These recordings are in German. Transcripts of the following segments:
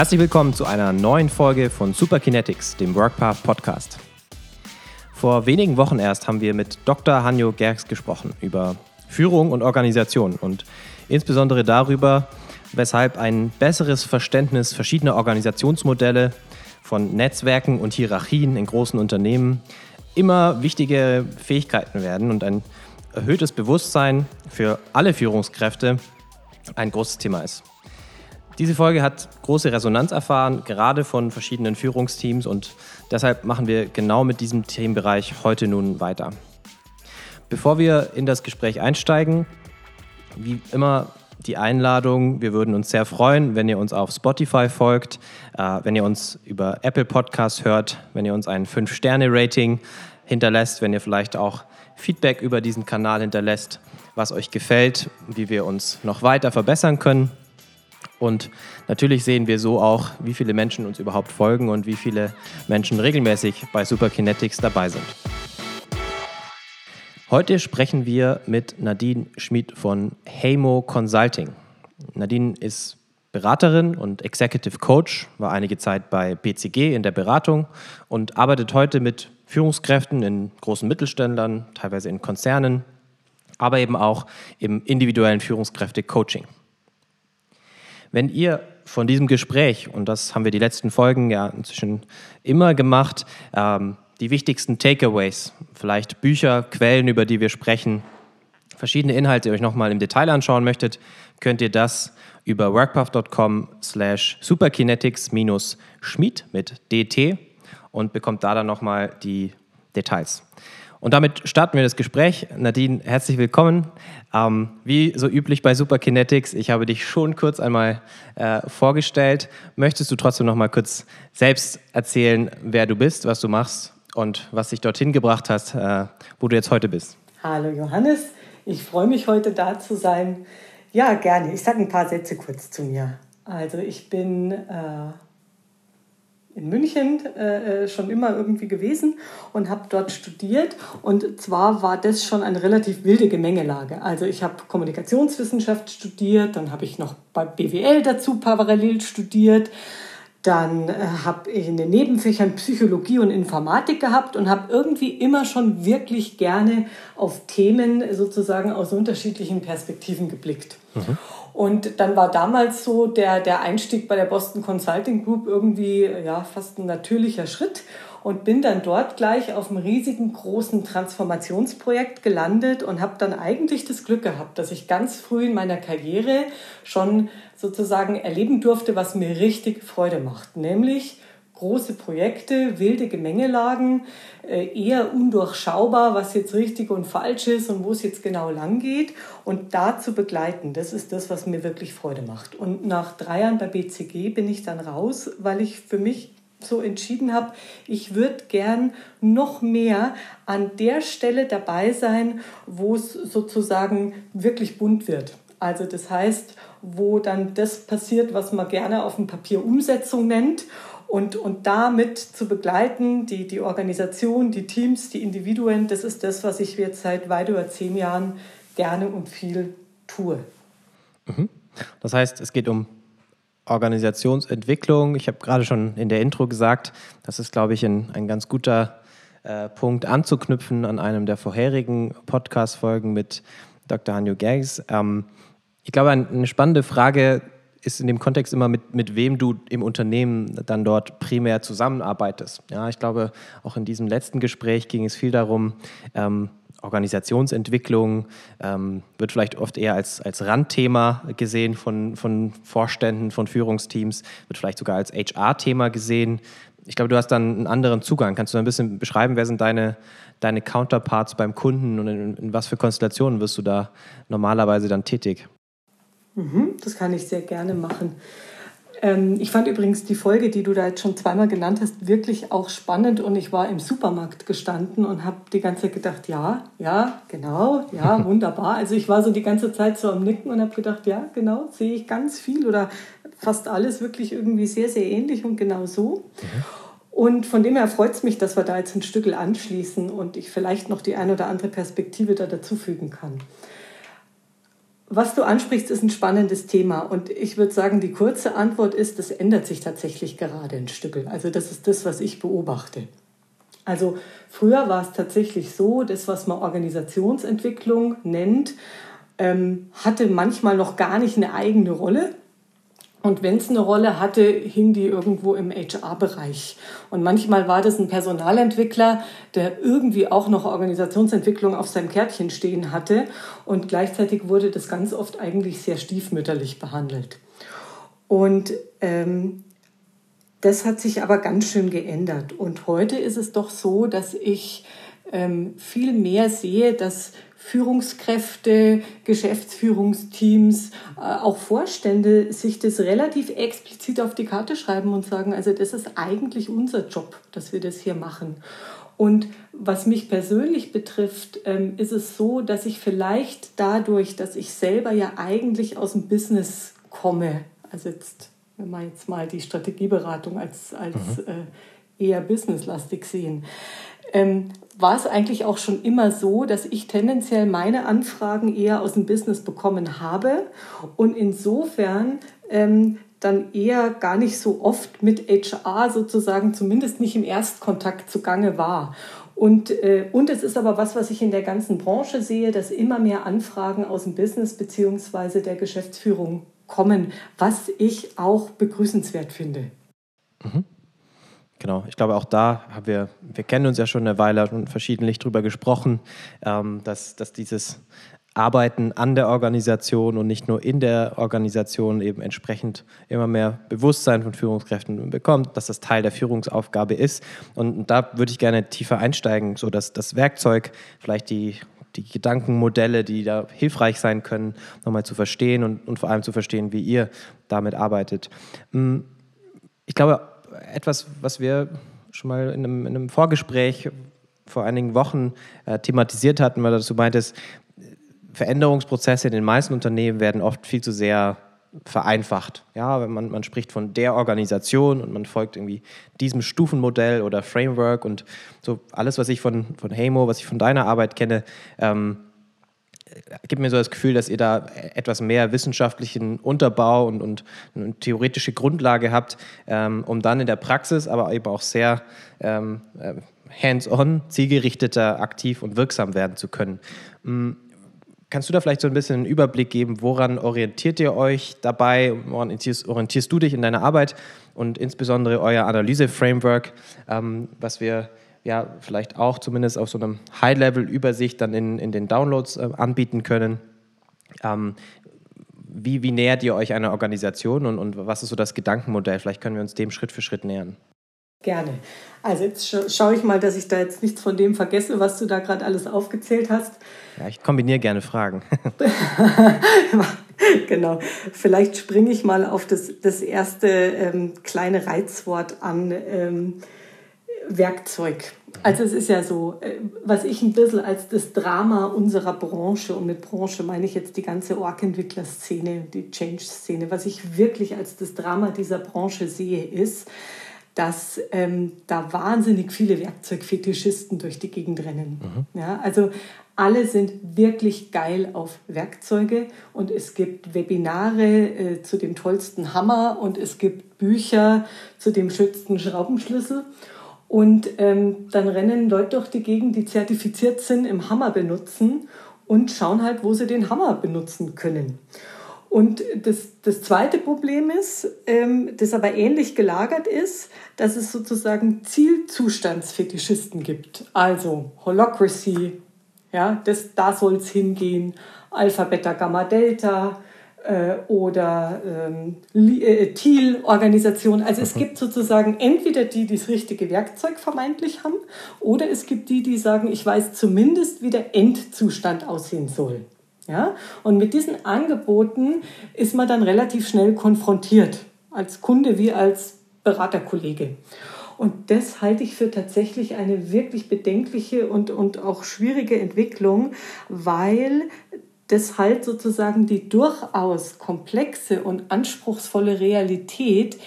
Herzlich willkommen zu einer neuen Folge von Superkinetics, dem Workpath Podcast. Vor wenigen Wochen erst haben wir mit Dr. Hanjo Gerks gesprochen über Führung und Organisation und insbesondere darüber, weshalb ein besseres Verständnis verschiedener Organisationsmodelle von Netzwerken und Hierarchien in großen Unternehmen immer wichtige Fähigkeiten werden und ein erhöhtes Bewusstsein für alle Führungskräfte ein großes Thema ist. Diese Folge hat große Resonanz erfahren, gerade von verschiedenen Führungsteams und deshalb machen wir genau mit diesem Themenbereich heute nun weiter. Bevor wir in das Gespräch einsteigen, wie immer die Einladung, wir würden uns sehr freuen, wenn ihr uns auf Spotify folgt, äh, wenn ihr uns über Apple Podcasts hört, wenn ihr uns ein 5-Sterne-Rating hinterlässt, wenn ihr vielleicht auch Feedback über diesen Kanal hinterlässt, was euch gefällt, wie wir uns noch weiter verbessern können. Und natürlich sehen wir so auch, wie viele Menschen uns überhaupt folgen und wie viele Menschen regelmäßig bei Superkinetics dabei sind. Heute sprechen wir mit Nadine Schmid von Heymo Consulting. Nadine ist Beraterin und Executive Coach, war einige Zeit bei BCG in der Beratung und arbeitet heute mit Führungskräften in großen Mittelständlern, teilweise in Konzernen, aber eben auch im individuellen Führungskräfte-Coaching. Wenn ihr von diesem Gespräch, und das haben wir die letzten Folgen ja inzwischen immer gemacht, ähm, die wichtigsten Takeaways, vielleicht Bücher, Quellen, über die wir sprechen, verschiedene Inhalte euch nochmal im Detail anschauen möchtet, könnt ihr das über workpath.com slash superkinetics-schmied mit DT und bekommt da dann nochmal die Details. Und damit starten wir das Gespräch. Nadine, herzlich willkommen. Ähm, wie so üblich bei Superkinetics, ich habe dich schon kurz einmal äh, vorgestellt. Möchtest du trotzdem noch mal kurz selbst erzählen, wer du bist, was du machst und was dich dorthin gebracht hat, äh, wo du jetzt heute bist? Hallo Johannes, ich freue mich heute da zu sein. Ja, gerne. Ich sage ein paar Sätze kurz zu mir. Also ich bin äh, in München äh, äh, schon immer irgendwie gewesen und habe dort studiert. Und zwar war das schon eine relativ wilde Gemengelage. Also ich habe Kommunikationswissenschaft studiert, dann habe ich noch bei BWL dazu parallel studiert. Dann äh, habe ich in den Nebenfächern Psychologie und Informatik gehabt und habe irgendwie immer schon wirklich gerne auf Themen sozusagen aus unterschiedlichen Perspektiven geblickt. Mhm. Und dann war damals so der, der Einstieg bei der Boston Consulting Group irgendwie ja, fast ein natürlicher Schritt und bin dann dort gleich auf einem riesigen großen Transformationsprojekt gelandet und habe dann eigentlich das Glück gehabt, dass ich ganz früh in meiner Karriere schon sozusagen erleben durfte, was mir richtig Freude macht, nämlich große Projekte, wilde Gemengelagen, äh, eher undurchschaubar, was jetzt richtig und falsch ist und wo es jetzt genau lang geht. Und da zu begleiten, das ist das, was mir wirklich Freude macht. Und nach drei Jahren bei BCG bin ich dann raus, weil ich für mich so entschieden habe, ich würde gern noch mehr an der Stelle dabei sein, wo es sozusagen wirklich bunt wird. Also das heißt, wo dann das passiert, was man gerne auf dem Papier Umsetzung nennt und, und damit zu begleiten, die, die Organisation, die Teams, die Individuen, das ist das, was ich jetzt seit weit über zehn Jahren gerne und viel tue. Mhm. Das heißt, es geht um Organisationsentwicklung. Ich habe gerade schon in der Intro gesagt, das ist, glaube ich, ein, ein ganz guter äh, Punkt anzuknüpfen an einem der vorherigen Podcast-Folgen mit Dr. Hanjo Gergs. Ähm, ich glaube, eine spannende Frage ist in dem Kontext immer, mit, mit wem du im Unternehmen dann dort primär zusammenarbeitest. Ja, ich glaube, auch in diesem letzten Gespräch ging es viel darum, ähm, Organisationsentwicklung ähm, wird vielleicht oft eher als, als Randthema gesehen von, von Vorständen, von Führungsteams, wird vielleicht sogar als HR-Thema gesehen. Ich glaube, du hast dann einen anderen Zugang. Kannst du ein bisschen beschreiben, wer sind deine, deine Counterparts beim Kunden und in, in was für Konstellationen wirst du da normalerweise dann tätig? Mhm, das kann ich sehr gerne machen. Ähm, ich fand übrigens die Folge, die du da jetzt schon zweimal genannt hast, wirklich auch spannend und ich war im Supermarkt gestanden und habe die ganze Zeit gedacht, ja, ja, genau, ja, wunderbar. Also ich war so die ganze Zeit so am Nicken und habe gedacht, ja, genau, sehe ich ganz viel oder fast alles wirklich irgendwie sehr, sehr ähnlich und genau so. Mhm. Und von dem her freut es mich, dass wir da jetzt ein Stückel anschließen und ich vielleicht noch die ein oder andere Perspektive da dazufügen kann. Was du ansprichst, ist ein spannendes Thema. Und ich würde sagen, die kurze Antwort ist, das ändert sich tatsächlich gerade ein Stück. Also das ist das, was ich beobachte. Also früher war es tatsächlich so, das, was man Organisationsentwicklung nennt, ähm, hatte manchmal noch gar nicht eine eigene Rolle. Und wenn es eine Rolle hatte, hing die irgendwo im HR-Bereich. Und manchmal war das ein Personalentwickler, der irgendwie auch noch Organisationsentwicklung auf seinem Kärtchen stehen hatte. Und gleichzeitig wurde das ganz oft eigentlich sehr stiefmütterlich behandelt. Und ähm, das hat sich aber ganz schön geändert. Und heute ist es doch so, dass ich ähm, viel mehr sehe, dass Führungskräfte, Geschäftsführungsteams, äh, auch Vorstände sich das relativ explizit auf die Karte schreiben und sagen, also das ist eigentlich unser Job, dass wir das hier machen. Und was mich persönlich betrifft, ähm, ist es so, dass ich vielleicht dadurch, dass ich selber ja eigentlich aus dem Business komme, also jetzt, wenn wir jetzt mal die Strategieberatung als, als mhm. äh, eher businesslastig sehen, ähm, war es eigentlich auch schon immer so, dass ich tendenziell meine Anfragen eher aus dem Business bekommen habe und insofern ähm, dann eher gar nicht so oft mit HR sozusagen, zumindest nicht im Erstkontakt zugange war. Und, äh, und es ist aber was, was ich in der ganzen Branche sehe, dass immer mehr Anfragen aus dem Business bzw. der Geschäftsführung kommen, was ich auch begrüßenswert finde. Mhm. Genau, ich glaube auch da haben wir, wir kennen uns ja schon eine Weile und verschiedentlich darüber gesprochen, ähm, dass, dass dieses Arbeiten an der Organisation und nicht nur in der Organisation eben entsprechend immer mehr Bewusstsein von Führungskräften bekommt, dass das Teil der Führungsaufgabe ist. Und da würde ich gerne tiefer einsteigen, so dass das Werkzeug, vielleicht die, die Gedankenmodelle, die da hilfreich sein können, nochmal zu verstehen und, und vor allem zu verstehen, wie ihr damit arbeitet. Hm, ich glaube, etwas, was wir schon mal in einem, in einem Vorgespräch vor einigen Wochen äh, thematisiert hatten, weil du meintest, Veränderungsprozesse in den meisten Unternehmen werden oft viel zu sehr vereinfacht. Ja, wenn man, man spricht von der Organisation und man folgt irgendwie diesem Stufenmodell oder Framework und so alles, was ich von, von Hamo, was ich von deiner Arbeit kenne, ähm, gibt mir so das Gefühl, dass ihr da etwas mehr wissenschaftlichen Unterbau und, und eine theoretische Grundlage habt, ähm, um dann in der Praxis, aber eben auch sehr ähm, äh, hands-on, zielgerichteter, aktiv und wirksam werden zu können. Mhm. Kannst du da vielleicht so ein bisschen einen Überblick geben, woran orientiert ihr euch dabei, woran orientierst, orientierst du dich in deiner Arbeit und insbesondere euer Analyse-Framework, ähm, was wir ja vielleicht auch zumindest auf so einem High-Level-Übersicht dann in, in den Downloads äh, anbieten können. Ähm, wie, wie nähert ihr euch einer Organisation und, und was ist so das Gedankenmodell? Vielleicht können wir uns dem Schritt für Schritt nähern. Gerne. Also jetzt scha schaue ich mal, dass ich da jetzt nichts von dem vergesse, was du da gerade alles aufgezählt hast. Ja, ich kombiniere gerne Fragen. genau. Vielleicht springe ich mal auf das, das erste ähm, kleine Reizwort an. Ähm, Werkzeug. Also es ist ja so, äh, was ich ein bisschen als das Drama unserer Branche, und mit Branche meine ich jetzt die ganze Org-Entwickler-Szene, die Change-Szene, was ich wirklich als das Drama dieser Branche sehe, ist, dass ähm, da wahnsinnig viele Werkzeugfetischisten durch die Gegend rennen. Mhm. Ja, also alle sind wirklich geil auf Werkzeuge und es gibt Webinare äh, zu dem tollsten Hammer und es gibt Bücher zu dem schönsten Schraubenschlüssel. Und ähm, dann rennen Leute durch die Gegend, die zertifiziert sind, im Hammer benutzen und schauen halt, wo sie den Hammer benutzen können. Und das, das zweite Problem ist, ähm, das aber ähnlich gelagert ist, dass es sozusagen Zielzustandsfetischisten gibt. Also Holocracy, ja, das, da soll es hingehen, Alpha, Beta, Gamma, Delta, oder ähm, äh, Thiel-Organisation. Also es mhm. gibt sozusagen entweder die, die das richtige Werkzeug vermeintlich haben, oder es gibt die, die sagen, ich weiß zumindest, wie der Endzustand aussehen soll. Ja? Und mit diesen Angeboten ist man dann relativ schnell konfrontiert, als Kunde wie als Beraterkollege. Und das halte ich für tatsächlich eine wirklich bedenkliche und, und auch schwierige Entwicklung, weil das halt sozusagen die durchaus komplexe und anspruchsvolle Realität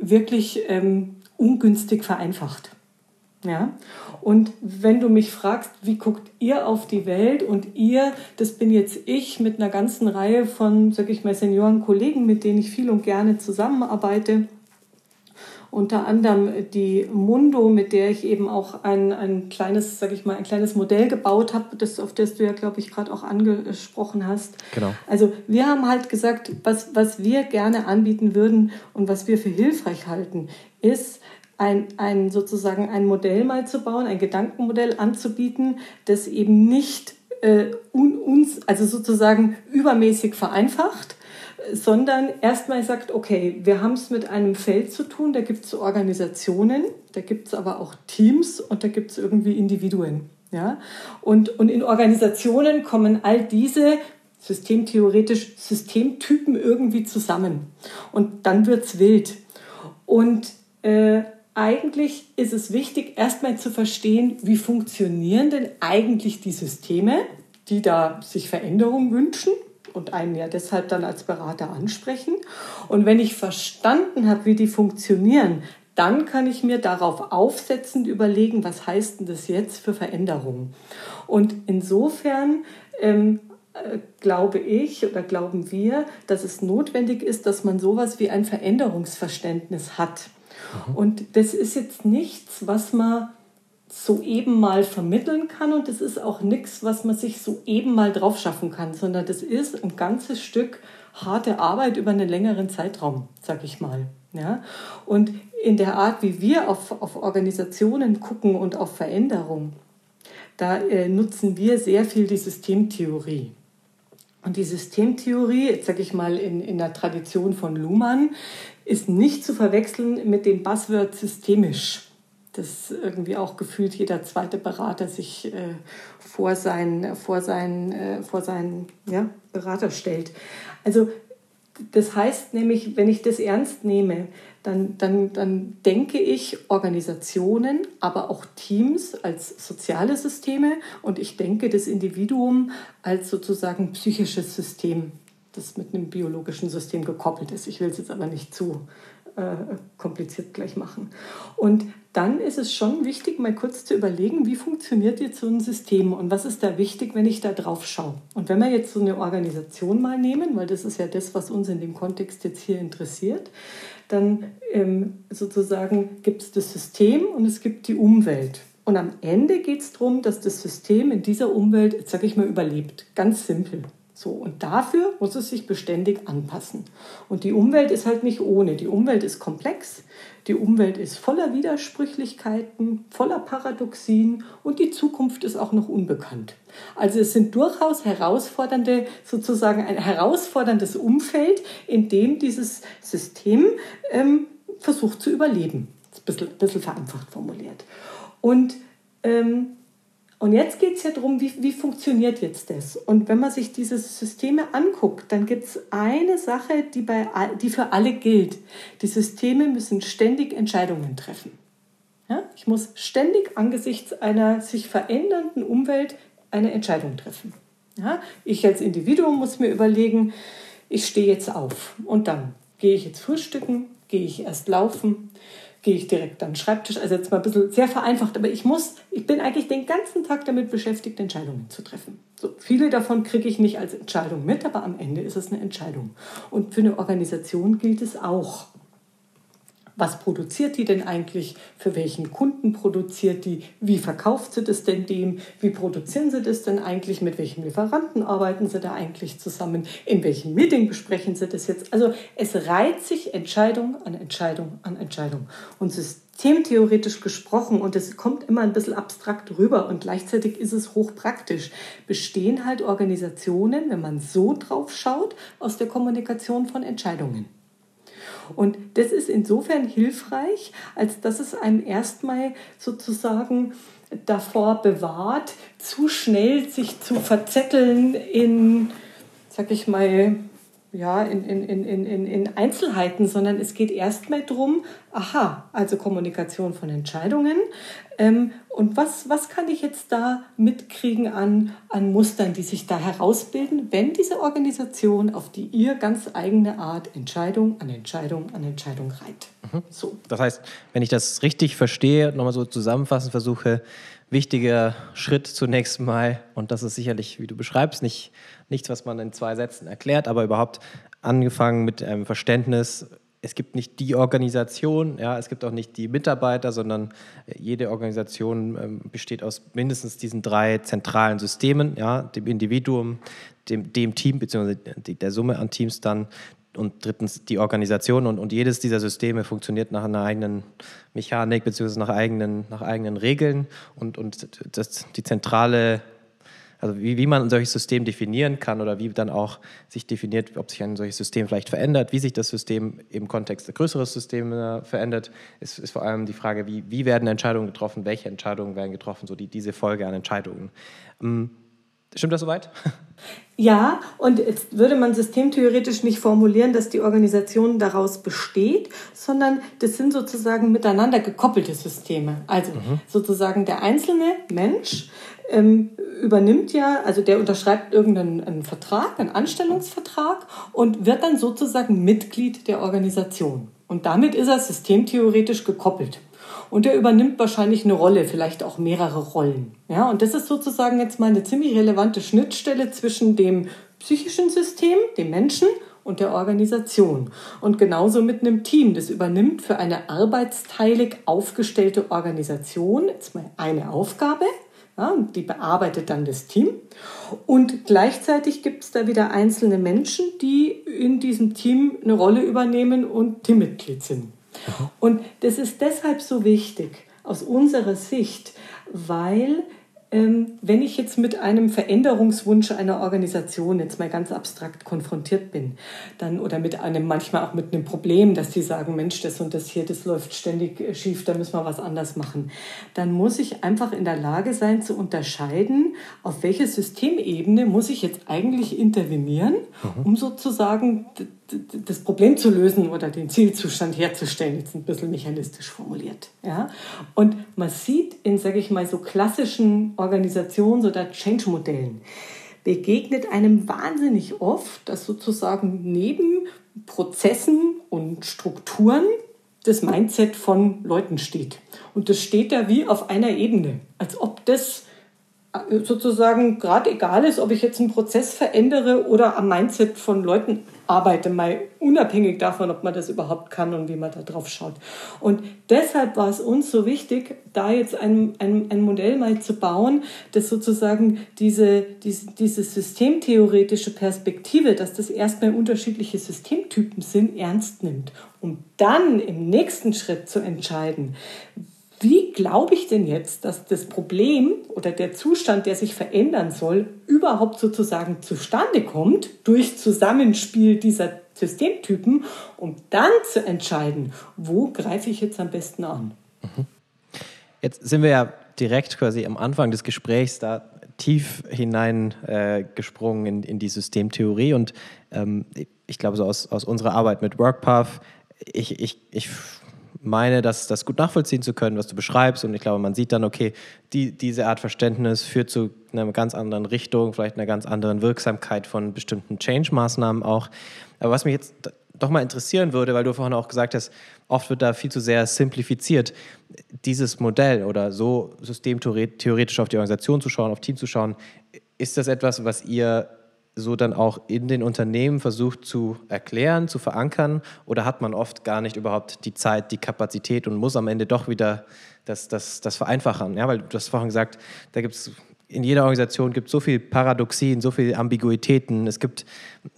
wirklich ähm, ungünstig vereinfacht. Ja? Und wenn du mich fragst, wie guckt ihr auf die Welt und ihr, das bin jetzt ich mit einer ganzen Reihe von, sag ich mal, Senioren-Kollegen, mit denen ich viel und gerne zusammenarbeite, unter anderem die Mundo, mit der ich eben auch ein, ein kleines, sag ich mal, ein kleines Modell gebaut habe, das, auf das du ja, glaube ich, gerade auch angesprochen hast. Genau. Also wir haben halt gesagt, was, was wir gerne anbieten würden und was wir für hilfreich halten, ist, ein, ein sozusagen ein Modell mal zu bauen, ein Gedankenmodell anzubieten, das eben nicht äh, un, uns, also sozusagen übermäßig vereinfacht, sondern erstmal sagt, okay, wir haben es mit einem Feld zu tun, da gibt es Organisationen, da gibt es aber auch Teams und da gibt es irgendwie Individuen. Ja? Und, und in Organisationen kommen all diese systemtheoretisch Systemtypen irgendwie zusammen. Und dann wird es wild. Und äh, eigentlich ist es wichtig, erstmal zu verstehen, wie funktionieren denn eigentlich die Systeme, die da sich Veränderungen wünschen und einen ja deshalb dann als Berater ansprechen. Und wenn ich verstanden habe, wie die funktionieren, dann kann ich mir darauf aufsetzend überlegen, was heißt denn das jetzt für Veränderungen. Und insofern ähm, äh, glaube ich oder glauben wir, dass es notwendig ist, dass man sowas wie ein Veränderungsverständnis hat. Mhm. Und das ist jetzt nichts, was man soeben mal vermitteln kann und das ist auch nichts, was man sich soeben mal drauf schaffen kann, sondern das ist ein ganzes Stück harte Arbeit über einen längeren Zeitraum, sag ich mal. Ja? Und in der Art, wie wir auf, auf Organisationen gucken und auf Veränderung, da äh, nutzen wir sehr viel die Systemtheorie. Und die Systemtheorie, jetzt sage ich mal in, in der Tradition von Luhmann, ist nicht zu verwechseln mit dem Buzzword systemisch dass irgendwie auch gefühlt jeder zweite Berater sich äh, vor seinen, vor seinen, äh, vor seinen ja, Berater stellt. Also das heißt nämlich, wenn ich das ernst nehme, dann, dann, dann denke ich Organisationen, aber auch Teams als soziale Systeme und ich denke das Individuum als sozusagen psychisches System, das mit einem biologischen System gekoppelt ist. Ich will es jetzt aber nicht zu äh, kompliziert gleich machen. Und dann ist es schon wichtig, mal kurz zu überlegen, wie funktioniert jetzt so ein System und was ist da wichtig, wenn ich da drauf schaue. Und wenn wir jetzt so eine Organisation mal nehmen, weil das ist ja das, was uns in dem Kontext jetzt hier interessiert, dann ähm, sozusagen gibt es das System und es gibt die Umwelt. Und am Ende geht es darum, dass das System in dieser Umwelt, sage ich mal, überlebt. Ganz simpel. So, und dafür muss es sich beständig anpassen. Und die Umwelt ist halt nicht ohne. Die Umwelt ist komplex, die Umwelt ist voller Widersprüchlichkeiten, voller Paradoxien und die Zukunft ist auch noch unbekannt. Also es sind durchaus herausfordernde, sozusagen ein herausforderndes Umfeld, in dem dieses System ähm, versucht zu überleben. Ein bisschen, bisschen vereinfacht formuliert. Und ähm, und jetzt geht es ja darum, wie, wie funktioniert jetzt das? Und wenn man sich diese Systeme anguckt, dann gibt es eine Sache, die, bei, die für alle gilt. Die Systeme müssen ständig Entscheidungen treffen. Ja? Ich muss ständig angesichts einer sich verändernden Umwelt eine Entscheidung treffen. Ja? Ich als Individuum muss mir überlegen, ich stehe jetzt auf und dann gehe ich jetzt frühstücken, gehe ich erst laufen, gehe ich direkt an den Schreibtisch. Also jetzt mal ein bisschen sehr vereinfacht, aber ich muss, ich bin eigentlich den ganzen Tag damit beschäftigt, Entscheidungen zu treffen. So, viele davon kriege ich nicht als Entscheidung mit, aber am Ende ist es eine Entscheidung. Und für eine Organisation gilt es auch was produziert die denn eigentlich, für welchen Kunden produziert die, wie verkauft sie das denn dem, wie produzieren sie das denn eigentlich, mit welchen Lieferanten arbeiten sie da eigentlich zusammen, in welchem Meeting besprechen sie das jetzt. Also es reiht sich Entscheidung an Entscheidung an Entscheidung. Und systemtheoretisch gesprochen, und es kommt immer ein bisschen abstrakt rüber und gleichzeitig ist es hochpraktisch, bestehen halt Organisationen, wenn man so drauf schaut, aus der Kommunikation von Entscheidungen. Und das ist insofern hilfreich, als dass es einem erstmal sozusagen davor bewahrt, zu schnell sich zu verzetteln in, sag ich mal, ja, in, in, in, in, in Einzelheiten, sondern es geht erstmal darum, aha, also Kommunikation von Entscheidungen. Ähm, und was, was kann ich jetzt da mitkriegen an, an Mustern, die sich da herausbilden, wenn diese Organisation auf die ihr ganz eigene Art Entscheidung an Entscheidung an Entscheidung reiht? Mhm. So. Das heißt, wenn ich das richtig verstehe, nochmal so zusammenfassen versuche, wichtiger Schritt zunächst mal, und das ist sicherlich, wie du beschreibst, nicht, nichts, was man in zwei Sätzen erklärt, aber überhaupt angefangen mit einem Verständnis, es gibt nicht die Organisation, ja, es gibt auch nicht die Mitarbeiter, sondern jede Organisation ähm, besteht aus mindestens diesen drei zentralen Systemen, ja, dem Individuum, dem, dem Team bzw. der Summe an Teams dann und drittens die Organisation und, und jedes dieser Systeme funktioniert nach einer eigenen Mechanik bzw. nach eigenen, nach eigenen Regeln und, und das, die zentrale, also wie, wie man ein solches System definieren kann oder wie dann auch sich definiert, ob sich ein solches System vielleicht verändert, wie sich das System im Kontext der größeren verändert, ist, ist vor allem die Frage, wie, wie werden Entscheidungen getroffen, welche Entscheidungen werden getroffen, so die, diese Folge an Entscheidungen. Ähm, Stimmt das soweit? Ja, und jetzt würde man systemtheoretisch nicht formulieren, dass die Organisation daraus besteht, sondern das sind sozusagen miteinander gekoppelte Systeme. Also mhm. sozusagen der einzelne Mensch ähm, übernimmt ja, also der unterschreibt irgendeinen Vertrag, einen Anstellungsvertrag und wird dann sozusagen Mitglied der Organisation. Und damit ist er systemtheoretisch gekoppelt. Und er übernimmt wahrscheinlich eine Rolle, vielleicht auch mehrere Rollen. Ja, und das ist sozusagen jetzt mal eine ziemlich relevante Schnittstelle zwischen dem psychischen System, dem Menschen und der Organisation. Und genauso mit einem Team. Das übernimmt für eine arbeitsteilig aufgestellte Organisation jetzt mal eine Aufgabe. Ja, die bearbeitet dann das Team. Und gleichzeitig gibt es da wieder einzelne Menschen, die in diesem Team eine Rolle übernehmen und Teammitglied sind. Und das ist deshalb so wichtig aus unserer Sicht, weil ähm, wenn ich jetzt mit einem Veränderungswunsch einer Organisation jetzt mal ganz abstrakt konfrontiert bin, dann oder mit einem manchmal auch mit einem Problem, dass die sagen, Mensch, das und das hier, das läuft ständig äh, schief, da müssen wir was anders machen, dann muss ich einfach in der Lage sein zu unterscheiden, auf welche Systemebene muss ich jetzt eigentlich intervenieren, mhm. um sozusagen das Problem zu lösen oder den Zielzustand herzustellen, jetzt ein bisschen mechanistisch formuliert. Ja? Und man sieht in, sage ich mal, so klassischen Organisations- oder Change-Modellen, begegnet einem wahnsinnig oft, dass sozusagen neben Prozessen und Strukturen das Mindset von Leuten steht. Und das steht da wie auf einer Ebene, als ob das sozusagen gerade egal ist, ob ich jetzt einen Prozess verändere oder am Mindset von Leuten arbeite, mal unabhängig davon, ob man das überhaupt kann und wie man da drauf schaut. Und deshalb war es uns so wichtig, da jetzt ein, ein, ein Modell mal zu bauen, das sozusagen diese, diese, diese systemtheoretische Perspektive, dass das erstmal unterschiedliche Systemtypen sind, ernst nimmt, um dann im nächsten Schritt zu entscheiden, wie glaube ich denn jetzt, dass das Problem oder der Zustand, der sich verändern soll, überhaupt sozusagen zustande kommt durch Zusammenspiel dieser Systemtypen, um dann zu entscheiden, wo greife ich jetzt am besten an. Mhm. Jetzt sind wir ja direkt quasi am Anfang des Gesprächs da tief hineingesprungen äh, in, in die Systemtheorie und ähm, ich glaube, so aus, aus unserer Arbeit mit WorkPath, ich, ich, ich meine, das, das gut nachvollziehen zu können, was du beschreibst. Und ich glaube, man sieht dann, okay, die, diese Art Verständnis führt zu einer ganz anderen Richtung, vielleicht einer ganz anderen Wirksamkeit von bestimmten Change-Maßnahmen auch. Aber was mich jetzt doch mal interessieren würde, weil du vorhin auch gesagt hast, oft wird da viel zu sehr simplifiziert, dieses Modell oder so systemtheoretisch auf die Organisation zu schauen, auf Team zu schauen, ist das etwas, was ihr so dann auch in den Unternehmen versucht zu erklären, zu verankern? Oder hat man oft gar nicht überhaupt die Zeit, die Kapazität und muss am Ende doch wieder das, das, das vereinfachen? Ja, weil du hast vorhin gesagt, da gibt es in jeder Organisation gibt so viel Paradoxien, so viele Ambiguitäten. Es gibt,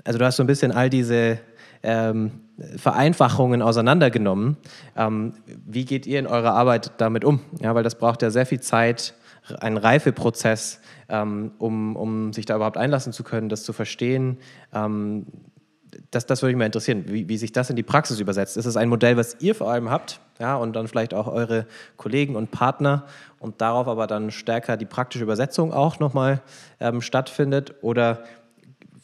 also du hast so ein bisschen all diese ähm, Vereinfachungen auseinandergenommen. Ähm, wie geht ihr in eurer Arbeit damit um? Ja, weil das braucht ja sehr viel Zeit, einen Reifeprozess, ähm, um, um sich da überhaupt einlassen zu können, das zu verstehen. Ähm, das, das würde mich mal interessieren, wie, wie sich das in die Praxis übersetzt. Ist es ein Modell, was ihr vor allem habt, ja, und dann vielleicht auch eure Kollegen und Partner und darauf aber dann stärker die praktische Übersetzung auch nochmal ähm, stattfindet? Oder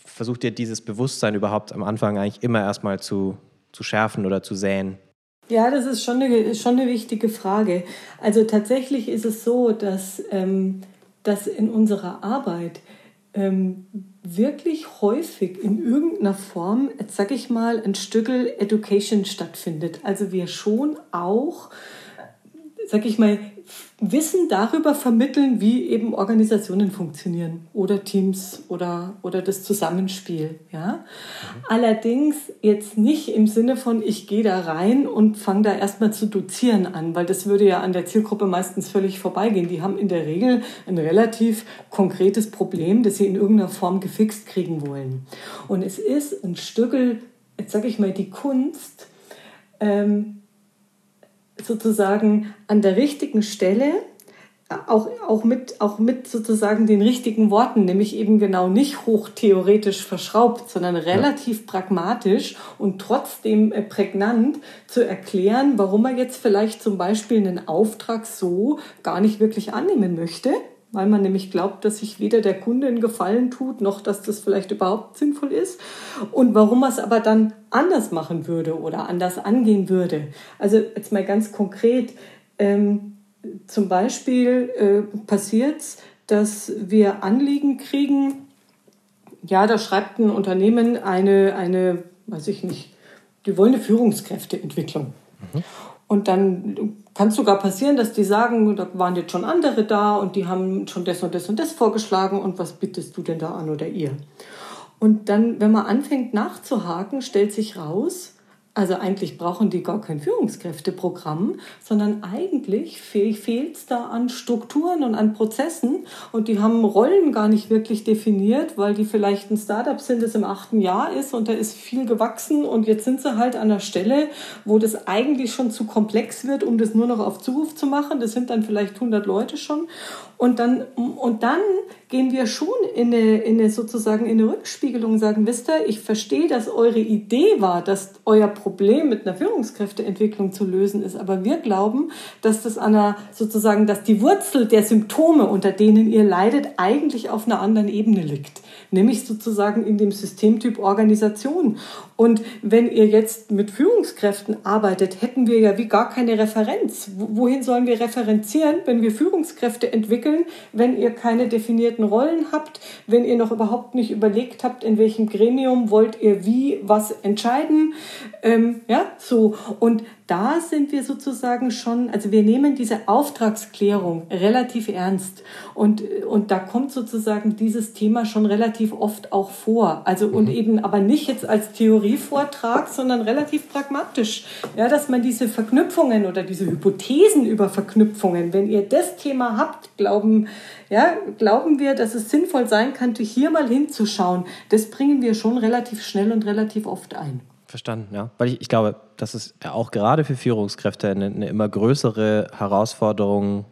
versucht ihr dieses Bewusstsein überhaupt am Anfang eigentlich immer erstmal zu, zu schärfen oder zu säen? Ja, das ist schon eine, schon eine wichtige Frage. Also tatsächlich ist es so, dass, ähm, dass in unserer Arbeit ähm, wirklich häufig in irgendeiner Form, jetzt sag ich mal, ein Stückel Education stattfindet. Also wir schon auch, sag ich mal, Wissen darüber vermitteln, wie eben Organisationen funktionieren oder Teams oder, oder das Zusammenspiel. Ja? Mhm. Allerdings jetzt nicht im Sinne von, ich gehe da rein und fange da erstmal zu dozieren an, weil das würde ja an der Zielgruppe meistens völlig vorbeigehen. Die haben in der Regel ein relativ konkretes Problem, das sie in irgendeiner Form gefixt kriegen wollen. Und es ist ein Stückel, jetzt sage ich mal, die Kunst, ähm, sozusagen an der richtigen Stelle auch, auch, mit, auch mit sozusagen den richtigen Worten, nämlich eben genau nicht hochtheoretisch verschraubt, sondern relativ ja. pragmatisch und trotzdem äh, prägnant zu erklären, warum er jetzt vielleicht zum Beispiel einen Auftrag so gar nicht wirklich annehmen möchte, weil man nämlich glaubt, dass sich weder der Kunde einen Gefallen tut, noch dass das vielleicht überhaupt sinnvoll ist und warum man es aber dann anders machen würde oder anders angehen würde. Also jetzt mal ganz konkret, ähm, zum Beispiel äh, passiert es, dass wir Anliegen kriegen, ja, da schreibt ein Unternehmen eine, eine, weiß ich nicht, die wollen eine Führungskräfteentwicklung. Mhm. Und dann kann es sogar passieren, dass die sagen, da waren jetzt schon andere da und die haben schon das und das und das vorgeschlagen und was bittest du denn da an oder ihr? Und dann, wenn man anfängt nachzuhaken, stellt sich raus, also eigentlich brauchen die gar kein Führungskräfteprogramm, sondern eigentlich fehlt es da an Strukturen und an Prozessen. Und die haben Rollen gar nicht wirklich definiert, weil die vielleicht ein Startup sind, das im achten Jahr ist und da ist viel gewachsen. Und jetzt sind sie halt an der Stelle, wo das eigentlich schon zu komplex wird, um das nur noch auf Zuruf zu machen. Das sind dann vielleicht 100 Leute schon. Und dann, und dann gehen wir schon in eine, in eine sozusagen in eine Rückspiegelung und sagen, wisst ihr, ich verstehe, dass eure Idee war, dass euer Problem mit einer Führungskräfteentwicklung zu lösen ist, aber wir glauben, dass das an einer sozusagen, dass die Wurzel der Symptome, unter denen ihr leidet, eigentlich auf einer anderen Ebene liegt nämlich sozusagen in dem Systemtyp Organisation. Und wenn ihr jetzt mit Führungskräften arbeitet, hätten wir ja wie gar keine Referenz. Wohin sollen wir referenzieren, wenn wir Führungskräfte entwickeln, wenn ihr keine definierten Rollen habt, wenn ihr noch überhaupt nicht überlegt habt, in welchem Gremium wollt ihr wie was entscheiden? Ähm, ja, so. Und da sind wir sozusagen schon, also wir nehmen diese Auftragsklärung relativ ernst und, und da kommt sozusagen dieses Thema schon relativ oft auch vor. Also und mhm. eben aber nicht jetzt als Theorievortrag, sondern relativ pragmatisch. Ja, dass man diese Verknüpfungen oder diese Hypothesen über Verknüpfungen, wenn ihr das Thema habt, glauben, ja, glauben wir, dass es sinnvoll sein könnte, hier mal hinzuschauen. Das bringen wir schon relativ schnell und relativ oft ein. Verstanden, ja. Weil ich, ich glaube, das ist ja auch gerade für Führungskräfte eine, eine immer größere Herausforderung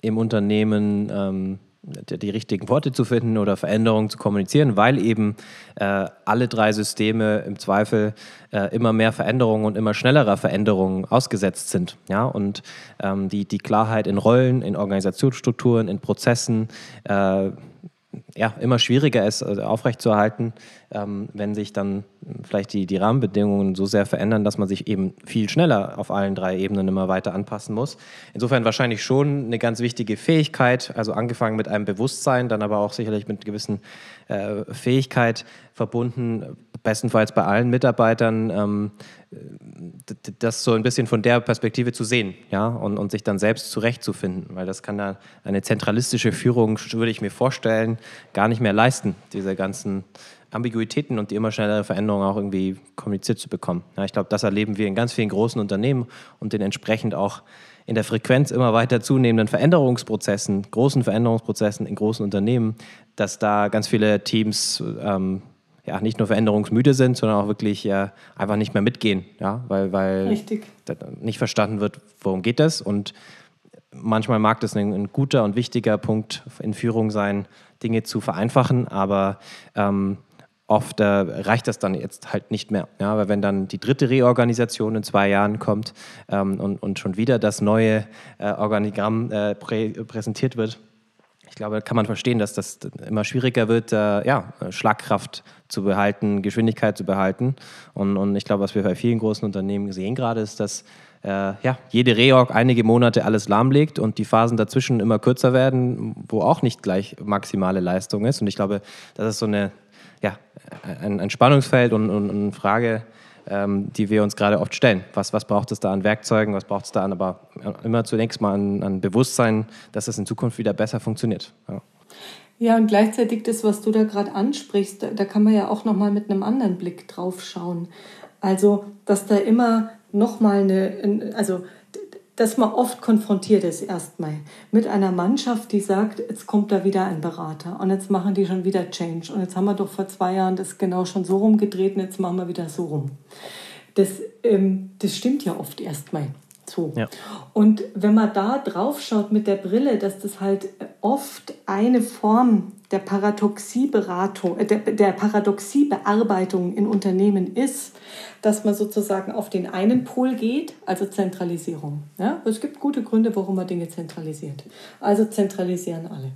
im Unternehmen, ähm, die, richtigen Worte zu finden oder Veränderungen zu kommunizieren, weil eben äh, alle drei Systeme im Zweifel äh, immer mehr Veränderungen und immer schnellerer Veränderungen ausgesetzt sind. Ja? Und ähm, die, die Klarheit in Rollen, in Organisationsstrukturen, in Prozessen, äh, ja, immer schwieriger ist, äh, aufrechtzuerhalten, ähm, wenn sich dann vielleicht die, die Rahmenbedingungen so sehr verändern, dass man sich eben viel schneller auf allen drei Ebenen immer weiter anpassen muss. Insofern wahrscheinlich schon eine ganz wichtige Fähigkeit, also angefangen mit einem Bewusstsein, dann aber auch sicherlich mit gewissen äh, Fähigkeit verbunden, bestenfalls bei allen Mitarbeitern, ähm, das so ein bisschen von der Perspektive zu sehen ja, und, und sich dann selbst zurechtzufinden, weil das kann da eine zentralistische Führung, würde ich mir vorstellen, gar nicht mehr leisten, diese ganzen Ambiguitäten und die immer schnellere Veränderungen auch irgendwie kommuniziert zu bekommen. Ja, ich glaube, das erleben wir in ganz vielen großen Unternehmen und den entsprechend auch in der Frequenz immer weiter zunehmenden Veränderungsprozessen, großen Veränderungsprozessen in großen Unternehmen, dass da ganz viele Teams ähm, ja, nicht nur veränderungsmüde sind, sondern auch wirklich ja, einfach nicht mehr mitgehen, ja, weil, weil nicht verstanden wird, worum geht das. Und manchmal mag das ein, ein, guter und wichtiger Punkt in Führung sein, Dinge zu vereinfachen, aber ähm, oft äh, reicht das dann jetzt halt nicht mehr. Ja, weil wenn dann die dritte Reorganisation in zwei Jahren kommt ähm, und, und schon wieder das neue äh, Organigramm äh, prä präsentiert wird, ich glaube, kann man verstehen, dass das immer schwieriger wird, äh, ja, Schlagkraft zu behalten, Geschwindigkeit zu behalten. Und, und ich glaube, was wir bei vielen großen Unternehmen sehen gerade, ist, dass äh, ja, jede Reorg einige Monate alles lahmlegt und die Phasen dazwischen immer kürzer werden, wo auch nicht gleich maximale Leistung ist. Und ich glaube, das ist so eine, ein, ein Spannungsfeld und, und eine Frage, ähm, die wir uns gerade oft stellen. Was, was braucht es da an Werkzeugen, was braucht es da an, aber immer zunächst mal an, an Bewusstsein, dass es in Zukunft wieder besser funktioniert. Ja. Ja, und gleichzeitig das, was du da gerade ansprichst, da, da, kann man ja auch nochmal mit einem anderen Blick drauf schauen. Also, dass da immer nochmal eine, also dass man oft konfrontiert ist erstmal mit einer Mannschaft, die sagt, jetzt kommt da wieder ein Berater und jetzt machen die schon wieder Change und jetzt haben wir doch vor zwei Jahren das genau schon so rumgedreht und jetzt machen wir wieder so rum. Das, ähm, das stimmt ja oft erstmal so. Ja. Und wenn man da drauf schaut mit der Brille, dass das halt oft eine Form der Paradoxieberatung, äh, der, der Paradoxiebearbeitung in Unternehmen ist, dass man sozusagen auf den einen Pol geht, also Zentralisierung. Ja? Es gibt gute Gründe, warum man Dinge zentralisiert. Also zentralisieren alle.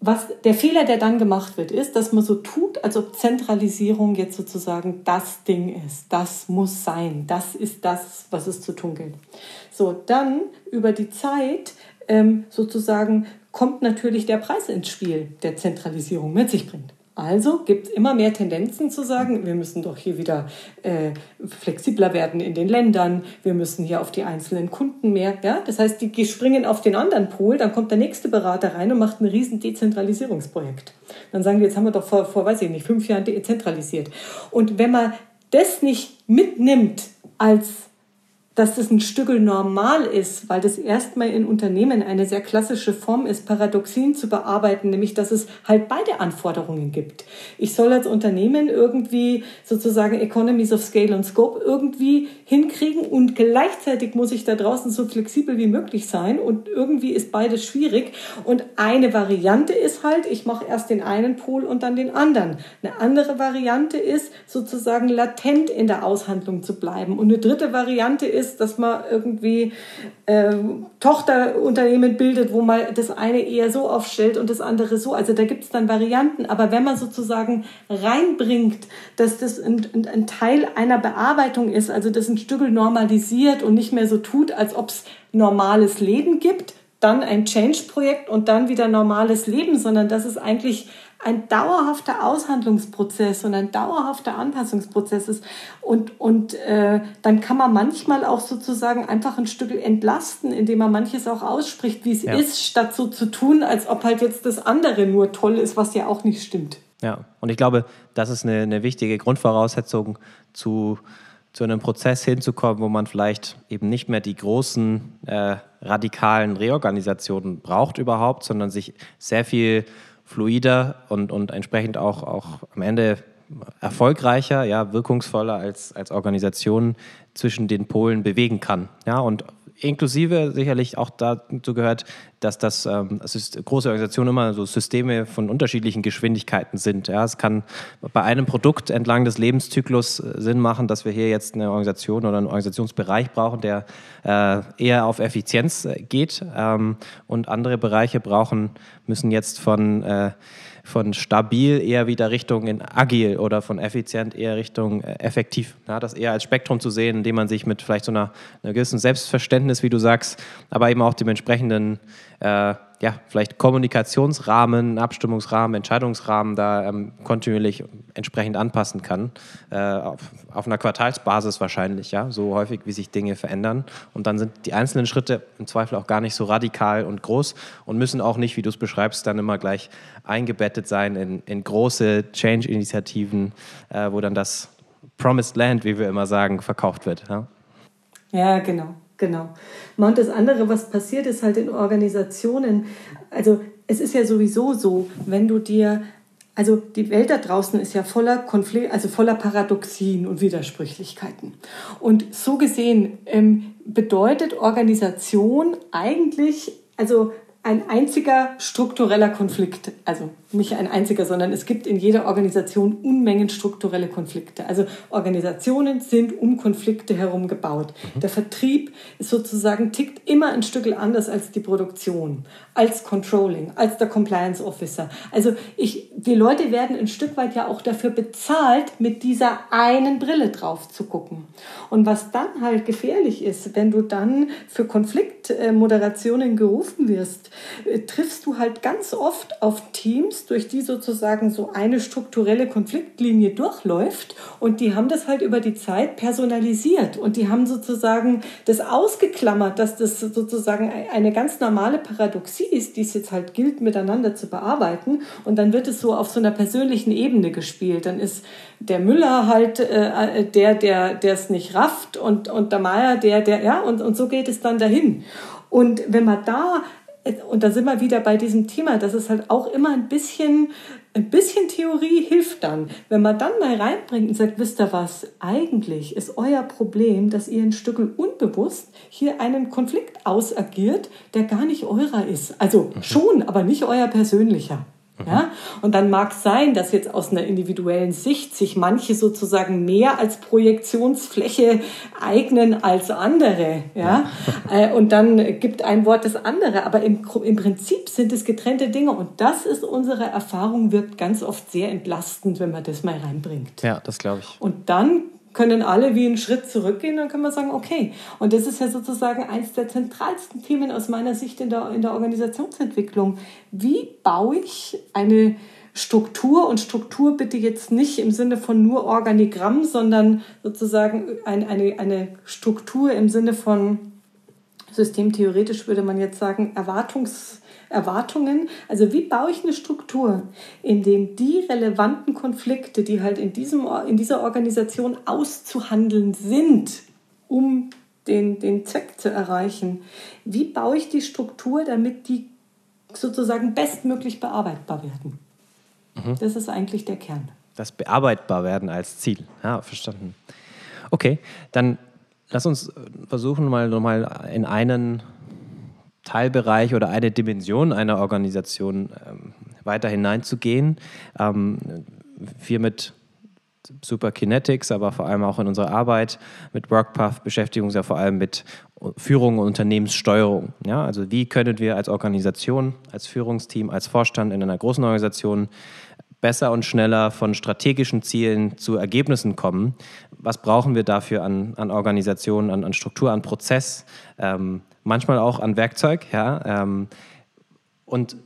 Was der Fehler, der dann gemacht wird, ist, dass man so tut, als ob Zentralisierung jetzt sozusagen das Ding ist. Das muss sein. Das ist das, was es zu tun gilt. So, dann über die Zeit ähm, sozusagen kommt natürlich der Preis ins Spiel, der Zentralisierung mit sich bringt. Also gibt es immer mehr Tendenzen zu sagen, wir müssen doch hier wieder äh, flexibler werden in den Ländern, wir müssen hier auf die einzelnen Kunden mehr. Ja? Das heißt, die springen auf den anderen Pol, dann kommt der nächste Berater rein und macht ein riesen Dezentralisierungsprojekt. Dann sagen wir, jetzt haben wir doch vor, vor weiß ich nicht, fünf Jahren dezentralisiert. Und wenn man das nicht mitnimmt als dass das ein Stückel normal ist, weil das erstmal in Unternehmen eine sehr klassische Form ist, Paradoxien zu bearbeiten, nämlich dass es halt beide Anforderungen gibt. Ich soll als Unternehmen irgendwie sozusagen Economies of Scale und Scope irgendwie hinkriegen und gleichzeitig muss ich da draußen so flexibel wie möglich sein und irgendwie ist beides schwierig und eine Variante ist halt, ich mache erst den einen Pol und dann den anderen. Eine andere Variante ist sozusagen latent in der Aushandlung zu bleiben und eine dritte Variante ist ist, dass man irgendwie äh, Tochterunternehmen bildet, wo man das eine eher so aufstellt und das andere so. Also da gibt es dann Varianten. Aber wenn man sozusagen reinbringt, dass das ein, ein Teil einer Bearbeitung ist, also das ein Stück normalisiert und nicht mehr so tut, als ob es normales Leben gibt, dann ein Change-Projekt und dann wieder normales Leben, sondern das ist eigentlich ein dauerhafter Aushandlungsprozess und ein dauerhafter Anpassungsprozess ist. Und, und äh, dann kann man manchmal auch sozusagen einfach ein Stück entlasten, indem man manches auch ausspricht, wie es ja. ist, statt so zu tun, als ob halt jetzt das andere nur toll ist, was ja auch nicht stimmt. Ja, und ich glaube, das ist eine, eine wichtige Grundvoraussetzung zu, zu einem Prozess hinzukommen, wo man vielleicht eben nicht mehr die großen äh, radikalen Reorganisationen braucht überhaupt, sondern sich sehr viel fluider und, und entsprechend auch, auch am Ende erfolgreicher, ja, wirkungsvoller als, als Organisation zwischen den Polen bewegen kann. Ja, und inklusive sicherlich auch dazu gehört, dass das, ähm, große Organisationen immer so Systeme von unterschiedlichen Geschwindigkeiten sind. Ja, es kann bei einem Produkt entlang des Lebenszyklus äh, Sinn machen, dass wir hier jetzt eine Organisation oder einen Organisationsbereich brauchen, der äh, eher auf Effizienz äh, geht ähm, und andere Bereiche brauchen, müssen jetzt von äh, von stabil eher wieder Richtung in agil oder von effizient eher Richtung äh, effektiv. Ja, das eher als Spektrum zu sehen, indem man sich mit vielleicht so einer, einer gewissen Selbstverständnis, wie du sagst, aber eben auch dem entsprechenden äh, ja, vielleicht Kommunikationsrahmen, Abstimmungsrahmen, Entscheidungsrahmen da ähm, kontinuierlich entsprechend anpassen kann. Äh, auf, auf, einer Quartalsbasis wahrscheinlich, ja, so häufig, wie sich Dinge verändern. Und dann sind die einzelnen Schritte im Zweifel auch gar nicht so radikal und groß und müssen auch nicht, wie du es beschreibst, dann immer gleich eingebettet sein in, in große Change-Initiativen, äh, wo dann das Promised Land, wie wir immer sagen, verkauft wird. Ja, ja genau. Genau. Und das andere, was passiert, ist halt in Organisationen. Also es ist ja sowieso so, wenn du dir, also die Welt da draußen ist ja voller Konflikt, also voller Paradoxien und Widersprüchlichkeiten. Und so gesehen ähm, bedeutet Organisation eigentlich, also ein einziger struktureller Konflikt. Also nicht ein einziger, sondern es gibt in jeder Organisation Unmengen strukturelle Konflikte. Also Organisationen sind um Konflikte herum gebaut. Mhm. Der Vertrieb ist sozusagen tickt immer ein Stück anders als die Produktion, als Controlling, als der Compliance Officer. Also ich, die Leute werden ein Stück weit ja auch dafür bezahlt, mit dieser einen Brille drauf zu gucken. Und was dann halt gefährlich ist, wenn du dann für Konfliktmoderationen gerufen wirst, äh, triffst du halt ganz oft auf Teams, Teams, durch die sozusagen so eine strukturelle Konfliktlinie durchläuft. Und die haben das halt über die Zeit personalisiert. Und die haben sozusagen das ausgeklammert, dass das sozusagen eine ganz normale Paradoxie ist, die es jetzt halt gilt, miteinander zu bearbeiten. Und dann wird es so auf so einer persönlichen Ebene gespielt. Dann ist der Müller halt äh, der, der, der es nicht rafft und, und der Meier der, der, ja, und, und so geht es dann dahin. Und wenn man da und da sind wir wieder bei diesem Thema, dass es halt auch immer ein bisschen, ein bisschen Theorie hilft dann. Wenn man dann mal reinbringt und sagt, wisst ihr was, eigentlich ist euer Problem, dass ihr ein Stück unbewusst hier einen Konflikt ausagiert, der gar nicht eurer ist. Also schon, aber nicht euer persönlicher. Ja? Und dann mag es sein, dass jetzt aus einer individuellen Sicht sich manche sozusagen mehr als Projektionsfläche eignen als andere. Ja? Äh, und dann gibt ein Wort das andere. Aber im, im Prinzip sind es getrennte Dinge. Und das ist unsere Erfahrung, wirkt ganz oft sehr entlastend, wenn man das mal reinbringt. Ja, das glaube ich. Und dann können alle wie einen Schritt zurückgehen, dann können wir sagen, okay. Und das ist ja sozusagen eines der zentralsten Themen aus meiner Sicht in der, in der Organisationsentwicklung. Wie baue ich eine Struktur und Struktur bitte jetzt nicht im Sinne von nur Organigramm, sondern sozusagen ein, eine, eine Struktur im Sinne von systemtheoretisch würde man jetzt sagen Erwartungs Erwartungen. Also wie baue ich eine Struktur, in dem die relevanten Konflikte, die halt in, diesem, in dieser Organisation auszuhandeln sind, um den, den Zweck zu erreichen, wie baue ich die Struktur, damit die sozusagen bestmöglich bearbeitbar werden? Mhm. Das ist eigentlich der Kern. Das bearbeitbar werden als Ziel. Ja, verstanden. Okay, dann lass uns versuchen, mal nochmal in einen Teilbereich oder eine Dimension einer Organisation ähm, weiter hineinzugehen. Ähm, wir mit Superkinetics, aber vor allem auch in unserer Arbeit mit WorkPath beschäftigen uns ja vor allem mit Führung und Unternehmenssteuerung. Ja, also wie können wir als Organisation, als Führungsteam, als Vorstand in einer großen Organisation besser und schneller von strategischen Zielen zu Ergebnissen kommen? Was brauchen wir dafür an, an Organisation, an, an Struktur, an Prozess? Ähm, manchmal auch an Werkzeug. Ja, ähm, und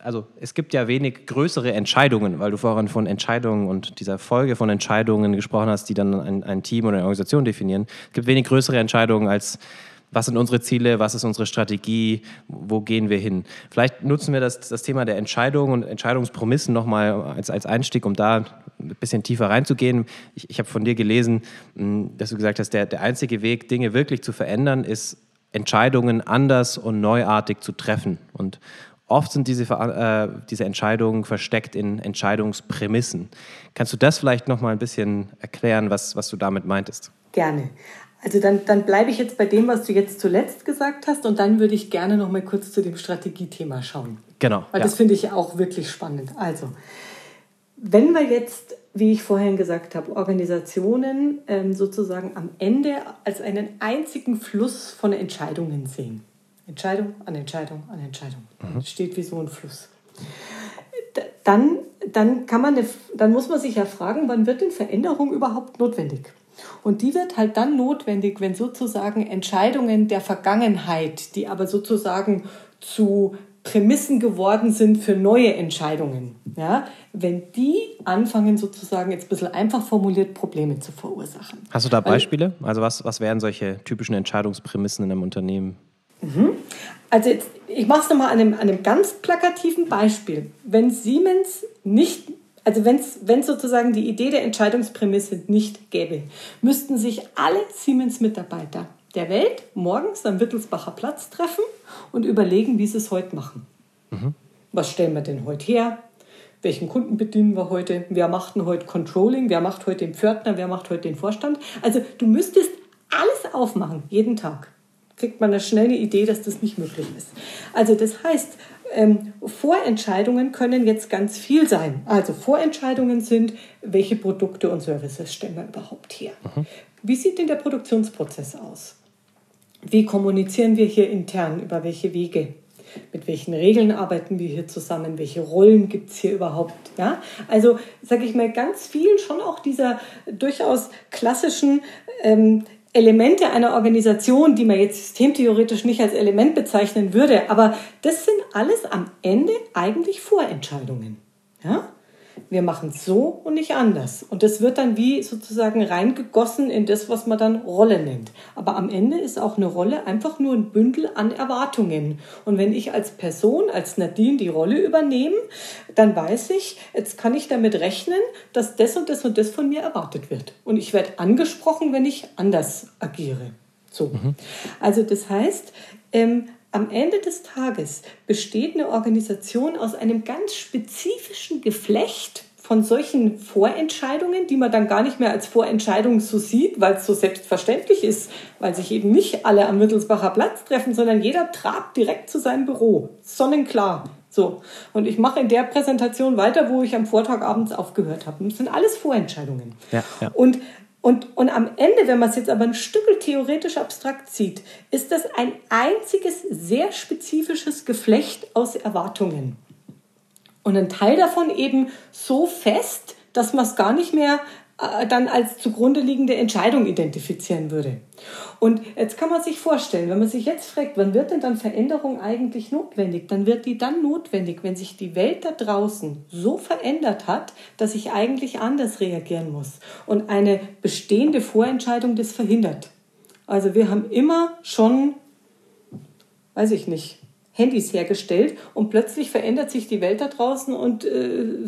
also es gibt ja wenig größere Entscheidungen, weil du vorhin von Entscheidungen und dieser Folge von Entscheidungen gesprochen hast, die dann ein, ein Team oder eine Organisation definieren. Es gibt wenig größere Entscheidungen als was sind unsere Ziele, was ist unsere Strategie, wo gehen wir hin. Vielleicht nutzen wir das, das Thema der Entscheidungen und Entscheidungspromissen nochmal als, als Einstieg, um da ein bisschen tiefer reinzugehen. Ich, ich habe von dir gelesen, dass du gesagt hast, der, der einzige Weg, Dinge wirklich zu verändern, ist Entscheidungen anders und neuartig zu treffen. Und oft sind diese, äh, diese Entscheidungen versteckt in Entscheidungsprämissen. Kannst du das vielleicht noch mal ein bisschen erklären, was, was du damit meintest? Gerne. Also dann, dann bleibe ich jetzt bei dem, was du jetzt zuletzt gesagt hast und dann würde ich gerne noch mal kurz zu dem Strategiethema schauen. Genau. Weil ja. das finde ich auch wirklich spannend. Also, wenn wir jetzt wie ich vorhin gesagt habe, Organisationen ähm, sozusagen am Ende als einen einzigen Fluss von Entscheidungen sehen. Entscheidung an Entscheidung an Entscheidung. Mhm. Steht wie so ein Fluss. Dann, dann, kann man eine, dann muss man sich ja fragen, wann wird denn Veränderung überhaupt notwendig? Und die wird halt dann notwendig, wenn sozusagen Entscheidungen der Vergangenheit, die aber sozusagen zu Prämissen geworden sind für neue Entscheidungen. Ja, wenn die anfangen, sozusagen jetzt ein bisschen einfach formuliert, Probleme zu verursachen. Hast du da Beispiele? Also was, was wären solche typischen Entscheidungsprämissen in einem Unternehmen? Mhm. Also jetzt, ich mache es nochmal an einem, an einem ganz plakativen Beispiel. Wenn Siemens nicht, also wenn es sozusagen die Idee der Entscheidungsprämisse nicht gäbe, müssten sich alle Siemens-Mitarbeiter der Welt morgens am Wittelsbacher Platz treffen und überlegen, wie sie es heute machen. Mhm. Was stellen wir denn heute her? Welchen Kunden bedienen wir heute? Wer macht denn heute Controlling? Wer macht heute den Pförtner? Wer macht heute den Vorstand? Also du müsstest alles aufmachen, jeden Tag. Kriegt man eine schnelle Idee, dass das nicht möglich ist. Also das heißt, ähm, Vorentscheidungen können jetzt ganz viel sein. Also Vorentscheidungen sind, welche Produkte und Services stellen wir überhaupt her? Mhm. Wie sieht denn der Produktionsprozess aus? Wie kommunizieren wir hier intern? Über welche Wege? Mit welchen Regeln arbeiten wir hier zusammen? Welche Rollen gibt es hier überhaupt? Ja? Also sage ich mal ganz viel schon auch dieser durchaus klassischen ähm, Elemente einer Organisation, die man jetzt systemtheoretisch nicht als Element bezeichnen würde, aber das sind alles am Ende eigentlich Vorentscheidungen. Ja? Wir machen es so und nicht anders. Und das wird dann wie sozusagen reingegossen in das, was man dann Rolle nennt. Aber am Ende ist auch eine Rolle einfach nur ein Bündel an Erwartungen. Und wenn ich als Person, als Nadine die Rolle übernehme, dann weiß ich, jetzt kann ich damit rechnen, dass das und das und das von mir erwartet wird. Und ich werde angesprochen, wenn ich anders agiere. So. Mhm. Also das heißt, ähm, am Ende des Tages besteht eine Organisation aus einem ganz spezifischen Geflecht von solchen Vorentscheidungen, die man dann gar nicht mehr als Vorentscheidung so sieht, weil es so selbstverständlich ist, weil sich eben nicht alle am Mittelsbacher Platz treffen, sondern jeder trabt direkt zu seinem Büro. Sonnenklar. So. Und ich mache in der Präsentation weiter, wo ich am Vortag abends aufgehört habe. Das sind alles Vorentscheidungen. Ja, ja. Und und, und am Ende, wenn man es jetzt aber ein Stück theoretisch abstrakt sieht, ist das ein einziges, sehr spezifisches Geflecht aus Erwartungen. Und ein Teil davon eben so fest, dass man es gar nicht mehr dann als zugrunde liegende Entscheidung identifizieren würde. Und jetzt kann man sich vorstellen, wenn man sich jetzt fragt, wann wird denn dann Veränderung eigentlich notwendig, dann wird die dann notwendig, wenn sich die Welt da draußen so verändert hat, dass ich eigentlich anders reagieren muss und eine bestehende Vorentscheidung das verhindert. Also wir haben immer schon, weiß ich nicht, Handys hergestellt und plötzlich verändert sich die Welt da draußen und äh,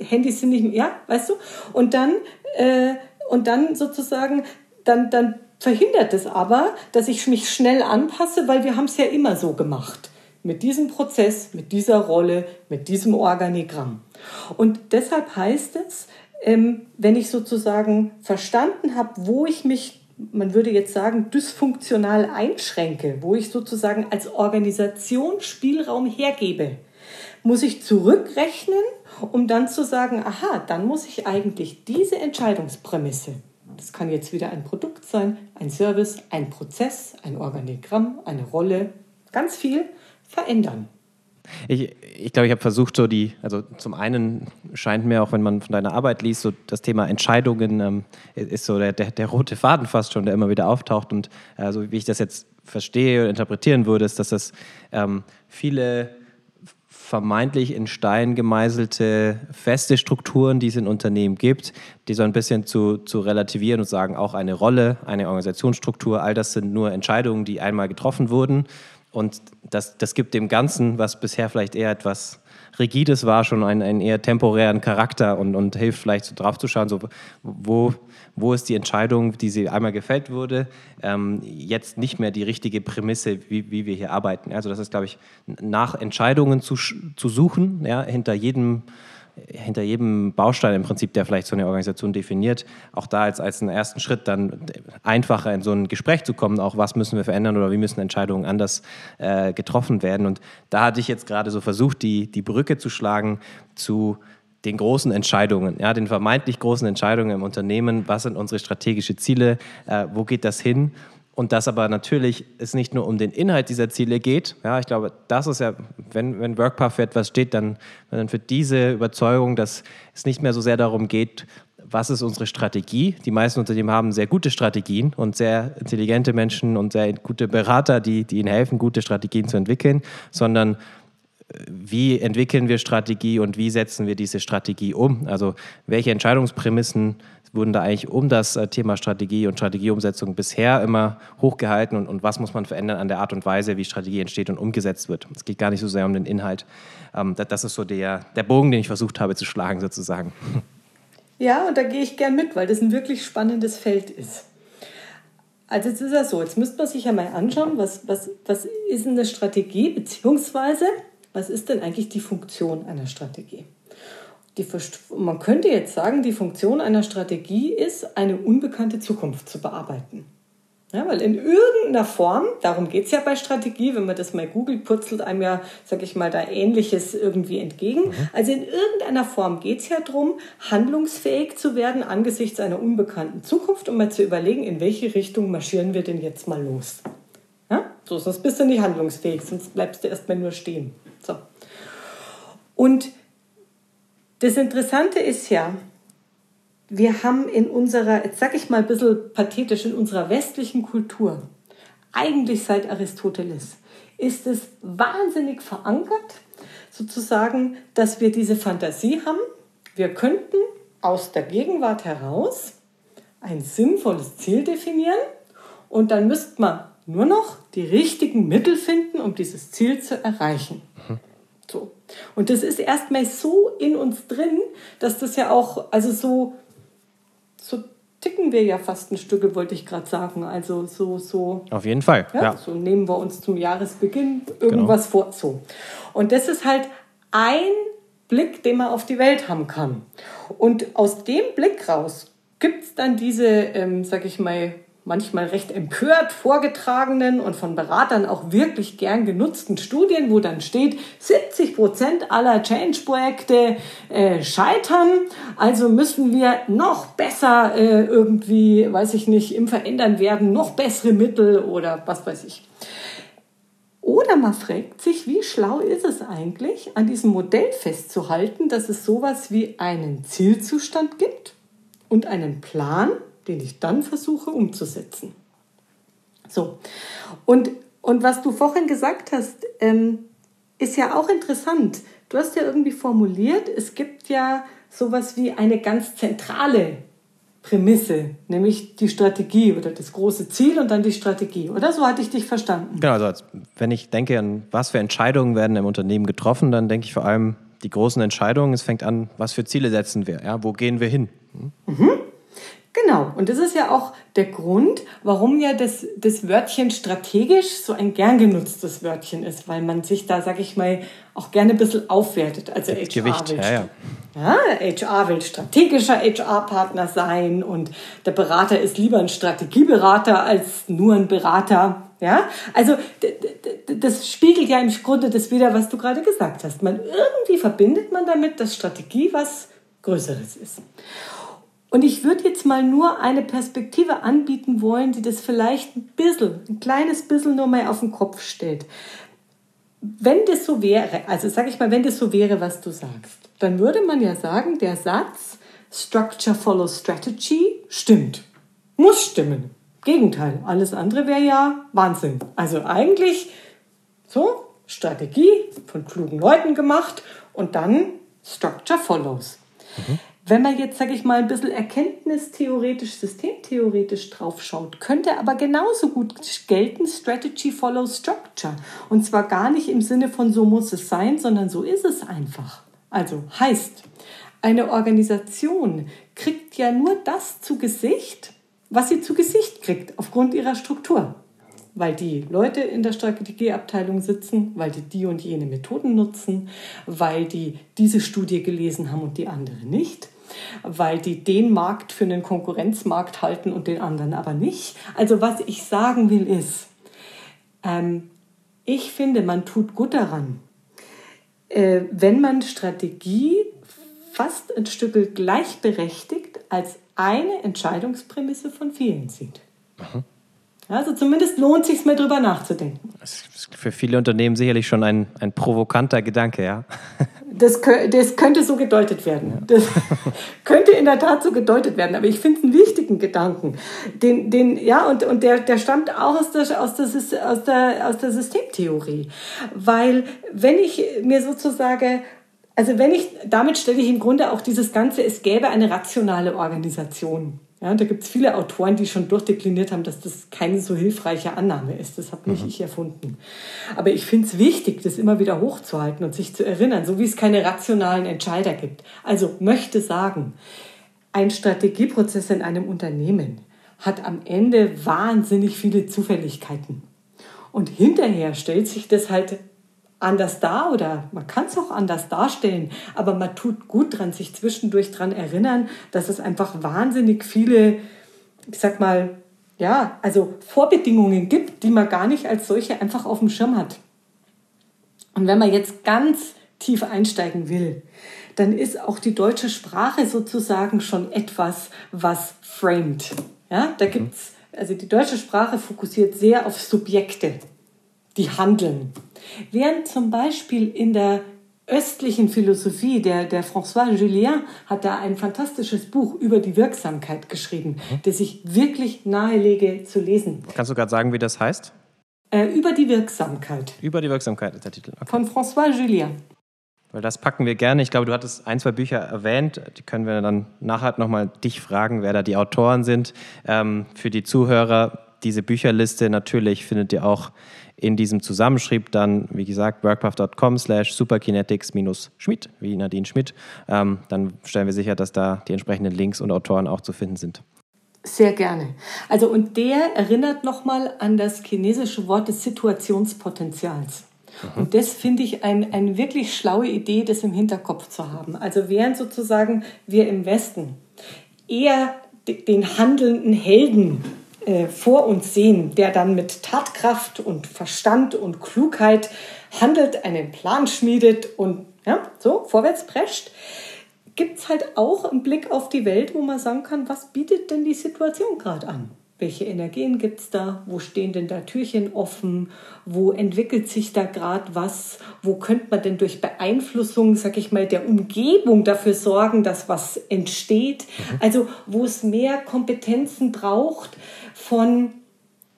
Handys sind nicht mehr, ja, weißt du? Und dann äh, und dann sozusagen, dann, dann verhindert es aber, dass ich mich schnell anpasse, weil wir haben es ja immer so gemacht. Mit diesem Prozess, mit dieser Rolle, mit diesem Organigramm. Und deshalb heißt es, ähm, wenn ich sozusagen verstanden habe, wo ich mich man würde jetzt sagen, dysfunktional einschränke, wo ich sozusagen als Organisation Spielraum hergebe, muss ich zurückrechnen um dann zu sagen, aha, dann muss ich eigentlich diese Entscheidungsprämisse, das kann jetzt wieder ein Produkt sein, ein Service, ein Prozess, ein Organigramm, eine Rolle, ganz viel verändern. Ich, ich glaube, ich habe versucht, so die, also zum einen scheint mir auch, wenn man von deiner Arbeit liest, so das Thema Entscheidungen ähm, ist so der, der, der, rote Faden fast schon, der immer wieder auftaucht. Und also wie ich das jetzt verstehe oder interpretieren würde, ist, dass das ähm, viele vermeintlich in Stein gemeißelte feste Strukturen, die es in Unternehmen gibt, die so ein bisschen zu, zu relativieren und sagen, auch eine Rolle, eine Organisationsstruktur, all das sind nur Entscheidungen, die einmal getroffen wurden. Und das, das gibt dem Ganzen, was bisher vielleicht eher etwas Rigides war, schon einen, einen eher temporären Charakter und, und hilft vielleicht so drauf zu schauen, so, wo, wo ist die Entscheidung, die sie einmal gefällt wurde, ähm, jetzt nicht mehr die richtige Prämisse, wie, wie wir hier arbeiten. Also das ist, glaube ich, nach Entscheidungen zu, zu suchen, ja, hinter jedem hinter jedem Baustein im Prinzip, der vielleicht so eine Organisation definiert, auch da als, als einen ersten Schritt dann einfacher in so ein Gespräch zu kommen, auch was müssen wir verändern oder wie müssen Entscheidungen anders äh, getroffen werden. Und da hatte ich jetzt gerade so versucht, die, die Brücke zu schlagen zu den großen Entscheidungen, ja, den vermeintlich großen Entscheidungen im Unternehmen, was sind unsere strategischen Ziele, äh, wo geht das hin und dass aber natürlich es nicht nur um den Inhalt dieser Ziele geht. Ja, ich glaube, das ist ja, wenn, wenn WorkPath für etwas steht, dann, dann für diese Überzeugung, dass es nicht mehr so sehr darum geht, was ist unsere Strategie. Die meisten Unternehmen haben sehr gute Strategien und sehr intelligente Menschen und sehr gute Berater, die, die ihnen helfen, gute Strategien zu entwickeln, sondern wie entwickeln wir Strategie und wie setzen wir diese Strategie um? Also welche Entscheidungsprämissen wurden da eigentlich um das äh, Thema Strategie und Strategieumsetzung bisher immer hochgehalten und, und was muss man verändern an der Art und Weise, wie Strategie entsteht und umgesetzt wird. Es geht gar nicht so sehr um den Inhalt. Ähm, das ist so der, der Bogen, den ich versucht habe zu schlagen sozusagen. Ja, und da gehe ich gern mit, weil das ein wirklich spannendes Feld ist. Also jetzt ist es so, jetzt müsste man sich ja mal anschauen, was, was, was ist eine Strategie, beziehungsweise was ist denn eigentlich die Funktion einer Strategie? Die, man könnte jetzt sagen, die Funktion einer Strategie ist, eine unbekannte Zukunft zu bearbeiten. Ja, weil in irgendeiner Form, darum geht es ja bei Strategie, wenn man das mal googelt, purzelt einem ja, sag ich mal, da Ähnliches irgendwie entgegen. Mhm. Also in irgendeiner Form geht es ja darum, handlungsfähig zu werden angesichts einer unbekannten Zukunft, um mal zu überlegen, in welche Richtung marschieren wir denn jetzt mal los. Ja? So, sonst bist du nicht handlungsfähig, sonst bleibst du erstmal nur stehen. So. Und das Interessante ist ja, wir haben in unserer, jetzt sag ich mal ein bisschen pathetisch, in unserer westlichen Kultur, eigentlich seit Aristoteles, ist es wahnsinnig verankert, sozusagen, dass wir diese Fantasie haben, wir könnten aus der Gegenwart heraus ein sinnvolles Ziel definieren und dann müsste man nur noch die richtigen Mittel finden, um dieses Ziel zu erreichen. Mhm. So. Und das ist erstmal so in uns drin, dass das ja auch, also so so ticken wir ja fast ein Stück, wollte ich gerade sagen. Also so, so. Auf jeden Fall. Ja, ja. So nehmen wir uns zum Jahresbeginn irgendwas genau. vor. So. Und das ist halt ein Blick, den man auf die Welt haben kann. Und aus dem Blick raus gibt es dann diese, ähm, sag ich mal, manchmal recht empört vorgetragenen und von Beratern auch wirklich gern genutzten Studien, wo dann steht, 70 Prozent aller Change-Projekte äh, scheitern, also müssen wir noch besser äh, irgendwie, weiß ich nicht, im Verändern werden, noch bessere Mittel oder was weiß ich. Oder man fragt sich, wie schlau ist es eigentlich, an diesem Modell festzuhalten, dass es sowas wie einen Zielzustand gibt und einen Plan, den ich dann versuche umzusetzen. So, und, und was du vorhin gesagt hast, ähm, ist ja auch interessant. Du hast ja irgendwie formuliert, es gibt ja sowas wie eine ganz zentrale Prämisse, nämlich die Strategie oder das große Ziel und dann die Strategie, oder? So hatte ich dich verstanden. Genau, also wenn ich denke an, was für Entscheidungen werden im Unternehmen getroffen, dann denke ich vor allem die großen Entscheidungen. Es fängt an, was für Ziele setzen wir, ja? wo gehen wir hin? Hm? Mhm. Genau, und das ist ja auch der Grund, warum ja das, das Wörtchen strategisch so ein gern genutztes Wörtchen ist, weil man sich da, sag ich mal, auch gerne ein bisschen aufwertet. Also HR Gewicht, will, ja, ja. ja, HR will strategischer HR-Partner sein und der Berater ist lieber ein Strategieberater als nur ein Berater. Ja, also das spiegelt ja im Grunde das wieder, was du gerade gesagt hast. Man irgendwie verbindet man damit, dass Strategie was Größeres ist. Und ich würde jetzt mal nur eine Perspektive anbieten wollen, die das vielleicht ein bisschen, ein kleines bisschen nur mal auf den Kopf stellt. Wenn das so wäre, also sage ich mal, wenn das so wäre, was du sagst, dann würde man ja sagen, der Satz Structure follows Strategy stimmt. Muss stimmen. Gegenteil, alles andere wäre ja Wahnsinn. Also eigentlich so, Strategie von klugen Leuten gemacht und dann Structure follows. Mhm. Wenn man jetzt, sage ich mal, ein bisschen erkenntnistheoretisch, systemtheoretisch draufschaut, könnte aber genauso gut gelten, Strategy follows Structure. Und zwar gar nicht im Sinne von so muss es sein, sondern so ist es einfach. Also heißt, eine Organisation kriegt ja nur das zu Gesicht, was sie zu Gesicht kriegt, aufgrund ihrer Struktur. Weil die Leute in der Strategieabteilung sitzen, weil die die und jene Methoden nutzen, weil die diese Studie gelesen haben und die andere nicht, weil die den Markt für einen Konkurrenzmarkt halten und den anderen aber nicht. Also was ich sagen will ist, ähm, ich finde, man tut gut daran, äh, wenn man Strategie fast ein Stück gleichberechtigt als eine Entscheidungsprämisse von vielen sieht. Mhm. Also zumindest lohnt es sich mal drüber nachzudenken. Das ist für viele Unternehmen sicherlich schon ein, ein provokanter Gedanke, ja. Das, das könnte so gedeutet werden. Das könnte in der Tat so gedeutet werden. Aber ich finde es einen wichtigen Gedanken. Den, den, ja, und, und der, der stammt auch aus der, aus, der, aus, der, aus der Systemtheorie. Weil wenn ich mir sozusagen also wenn ich, damit stelle ich im Grunde auch dieses Ganze, es gäbe eine rationale Organisation. Ja, da gibt es viele Autoren, die schon durchdekliniert haben, dass das keine so hilfreiche Annahme ist. Das habe nicht mhm. ich erfunden. Aber ich finde es wichtig, das immer wieder hochzuhalten und sich zu erinnern, so wie es keine rationalen Entscheider gibt. Also möchte sagen, ein Strategieprozess in einem Unternehmen hat am Ende wahnsinnig viele Zufälligkeiten. Und hinterher stellt sich das halt anders dar oder man kann es auch anders darstellen, aber man tut gut dran, sich zwischendurch dran erinnern, dass es einfach wahnsinnig viele, ich sag mal, ja, also Vorbedingungen gibt, die man gar nicht als solche einfach auf dem Schirm hat. Und wenn man jetzt ganz tief einsteigen will, dann ist auch die deutsche Sprache sozusagen schon etwas, was framed. Ja, da gibt's, also die deutsche Sprache fokussiert sehr auf Subjekte, die handeln. Während zum Beispiel in der östlichen Philosophie, der, der François Julien hat da ein fantastisches Buch über die Wirksamkeit geschrieben, mhm. das ich wirklich nahelege zu lesen. Kannst du gerade sagen, wie das heißt? Äh, über die Wirksamkeit. Über die Wirksamkeit ist der Titel. Okay. Von François Julien. Weil das packen wir gerne. Ich glaube, du hattest ein, zwei Bücher erwähnt. Die können wir dann nachher nochmal dich fragen, wer da die Autoren sind. Ähm, für die Zuhörer, diese Bücherliste natürlich findet ihr auch in diesem Zusammenschrieb dann, wie gesagt, workpath.com slash superkinetics-schmidt, wie Nadine Schmidt. Ähm, dann stellen wir sicher, dass da die entsprechenden Links und Autoren auch zu finden sind. Sehr gerne. Also und der erinnert nochmal an das chinesische Wort des Situationspotenzials. Mhm. Und das finde ich eine ein wirklich schlaue Idee, das im Hinterkopf zu haben. Also während sozusagen wir im Westen eher den handelnden Helden äh, vor uns sehen, der dann mit Tatkraft und Verstand und Klugheit handelt, einen Plan schmiedet und ja, so vorwärts prescht, gibt es halt auch einen Blick auf die Welt, wo man sagen kann, was bietet denn die Situation gerade an? Welche Energien gibt es da? Wo stehen denn da Türchen offen? Wo entwickelt sich da gerade was? Wo könnte man denn durch Beeinflussung, sag ich mal, der Umgebung dafür sorgen, dass was entsteht? Mhm. Also wo es mehr Kompetenzen braucht, von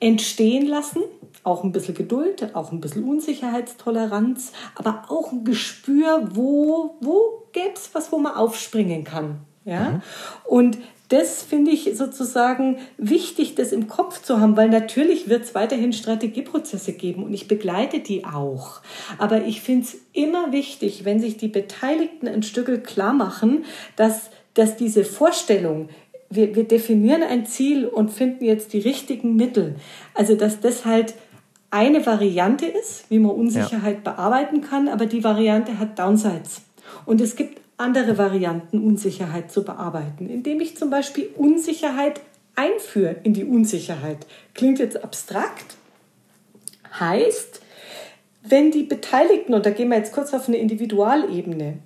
entstehen lassen, auch ein bisschen Geduld, auch ein bisschen Unsicherheitstoleranz, aber auch ein Gespür, wo, wo gäbe es was, wo man aufspringen kann. Ja? Mhm. Und das finde ich sozusagen wichtig, das im Kopf zu haben, weil natürlich wird es weiterhin Strategieprozesse geben und ich begleite die auch. Aber ich finde es immer wichtig, wenn sich die Beteiligten ein Stück klar machen, dass, dass diese Vorstellung, wir, wir definieren ein Ziel und finden jetzt die richtigen Mittel. Also, dass das halt eine Variante ist, wie man Unsicherheit ja. bearbeiten kann, aber die Variante hat Downsides. Und es gibt andere Varianten, Unsicherheit zu bearbeiten, indem ich zum Beispiel Unsicherheit einführe in die Unsicherheit. Klingt jetzt abstrakt, heißt, wenn die Beteiligten, und da gehen wir jetzt kurz auf eine Individualebene,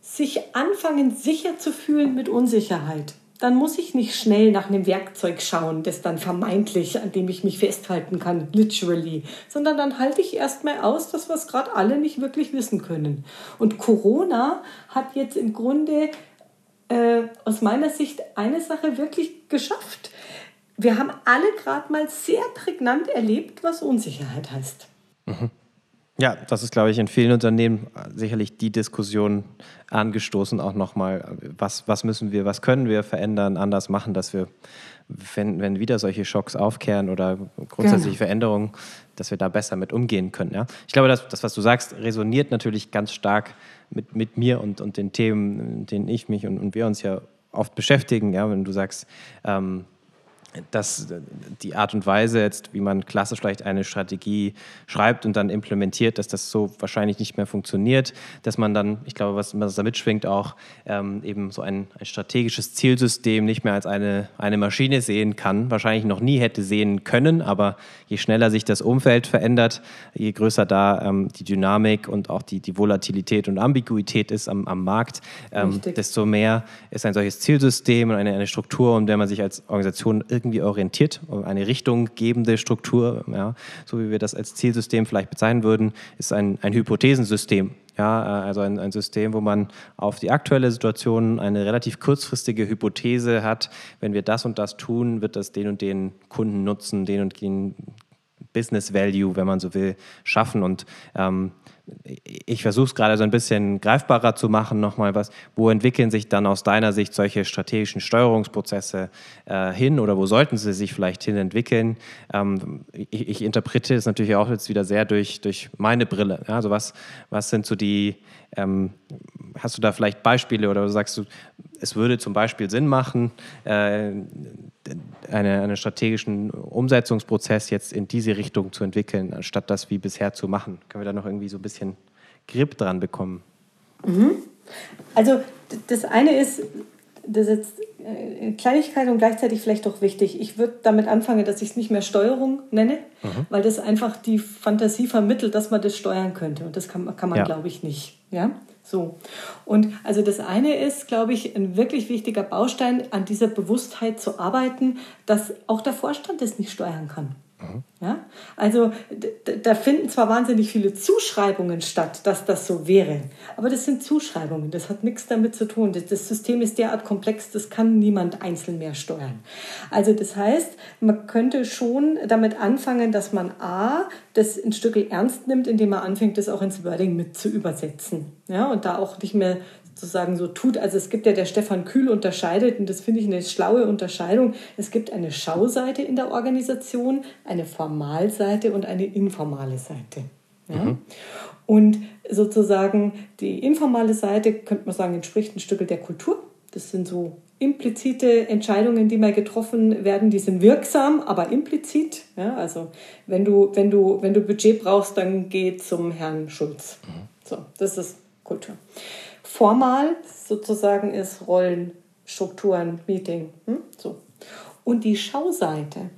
sich anfangen sicher zu fühlen mit Unsicherheit, dann muss ich nicht schnell nach einem Werkzeug schauen, das dann vermeintlich, an dem ich mich festhalten kann, literally, sondern dann halte ich erstmal aus, dass es gerade alle nicht wirklich wissen können. Und Corona hat jetzt im Grunde äh, aus meiner Sicht eine Sache wirklich geschafft. Wir haben alle gerade mal sehr prägnant erlebt, was Unsicherheit heißt. Mhm. Ja, das ist, glaube ich, in vielen Unternehmen sicherlich die Diskussion angestoßen, auch nochmal, was, was müssen wir, was können wir verändern, anders machen, dass wir, wenn, wenn wieder solche Schocks aufkehren oder grundsätzliche genau. Veränderungen, dass wir da besser mit umgehen können. Ja? Ich glaube, das, das, was du sagst, resoniert natürlich ganz stark mit, mit mir und, und den Themen, in denen ich mich und, und wir uns ja oft beschäftigen. Ja? Wenn du sagst, ähm, dass die Art und Weise jetzt, wie man klassisch vielleicht eine Strategie schreibt und dann implementiert, dass das so wahrscheinlich nicht mehr funktioniert, dass man dann, ich glaube, was, was da mitschwingt, auch ähm, eben so ein, ein, strategisches Zielsystem nicht mehr als eine, eine Maschine sehen kann, wahrscheinlich noch nie hätte sehen können, aber je schneller sich das Umfeld verändert, je größer da ähm, die Dynamik und auch die, die Volatilität und Ambiguität ist am, am Markt, ähm, desto mehr ist ein solches Zielsystem und eine, eine Struktur, um der man sich als Organisation irgendwie irgendwie orientiert, eine richtunggebende Struktur, ja, so wie wir das als Zielsystem vielleicht bezeichnen würden, ist ein, ein Hypothesensystem. Ja, also ein, ein System, wo man auf die aktuelle Situation eine relativ kurzfristige Hypothese hat. Wenn wir das und das tun, wird das den und den Kunden nutzen, den und den Business Value, wenn man so will, schaffen. Und ähm, ich versuche es gerade so ein bisschen greifbarer zu machen, nochmal was, wo entwickeln sich dann aus deiner Sicht solche strategischen Steuerungsprozesse äh, hin oder wo sollten sie sich vielleicht hin entwickeln? Ähm, ich, ich, interpretiere es natürlich auch jetzt wieder sehr durch, durch meine Brille. Ja? Also was, was sind so die, ähm, hast du da vielleicht Beispiele oder sagst du, es würde zum Beispiel Sinn machen, äh, einen eine strategischen Umsetzungsprozess jetzt in diese Richtung zu entwickeln, anstatt das wie bisher zu machen? Können wir da noch irgendwie so ein bisschen Grip dran bekommen? Mhm. Also das eine ist, das jetzt äh, Kleinigkeit und gleichzeitig vielleicht auch wichtig. Ich würde damit anfangen, dass ich es nicht mehr Steuerung nenne, mhm. weil das einfach die Fantasie vermittelt, dass man das steuern könnte. Und das kann, kann man, ja. glaube ich, nicht. Ja? So. Und also das eine ist, glaube ich, ein wirklich wichtiger Baustein, an dieser Bewusstheit zu arbeiten, dass auch der Vorstand das nicht steuern kann. Mhm. Ja? Also da finden zwar wahnsinnig viele Zuschreibungen statt, dass das so wäre, aber das sind Zuschreibungen, das hat nichts damit zu tun. Das System ist derart komplex, das kann niemand einzeln mehr steuern. Also das heißt, man könnte schon damit anfangen, dass man A, das ein Stück ernst nimmt, indem man anfängt, das auch ins Wording mit zu übersetzen. Ja? Und da auch nicht mehr sozusagen so tut. Also es gibt ja der Stefan Kühl unterscheidet, und das finde ich eine schlaue Unterscheidung. Es gibt eine Schauseite in der Organisation, eine Formalseite und eine informale Seite. Ja? Mhm. Und sozusagen die informale Seite, könnte man sagen, entspricht ein Stück der Kultur. Das sind so implizite Entscheidungen, die mal getroffen werden, die sind wirksam, aber implizit. Ja, also wenn du, wenn, du, wenn du Budget brauchst, dann geh zum Herrn Schulz. Mhm. So, das ist Kultur formal sozusagen ist Rollen, Strukturen, Meeting. Hm? So. Und die Schauseite,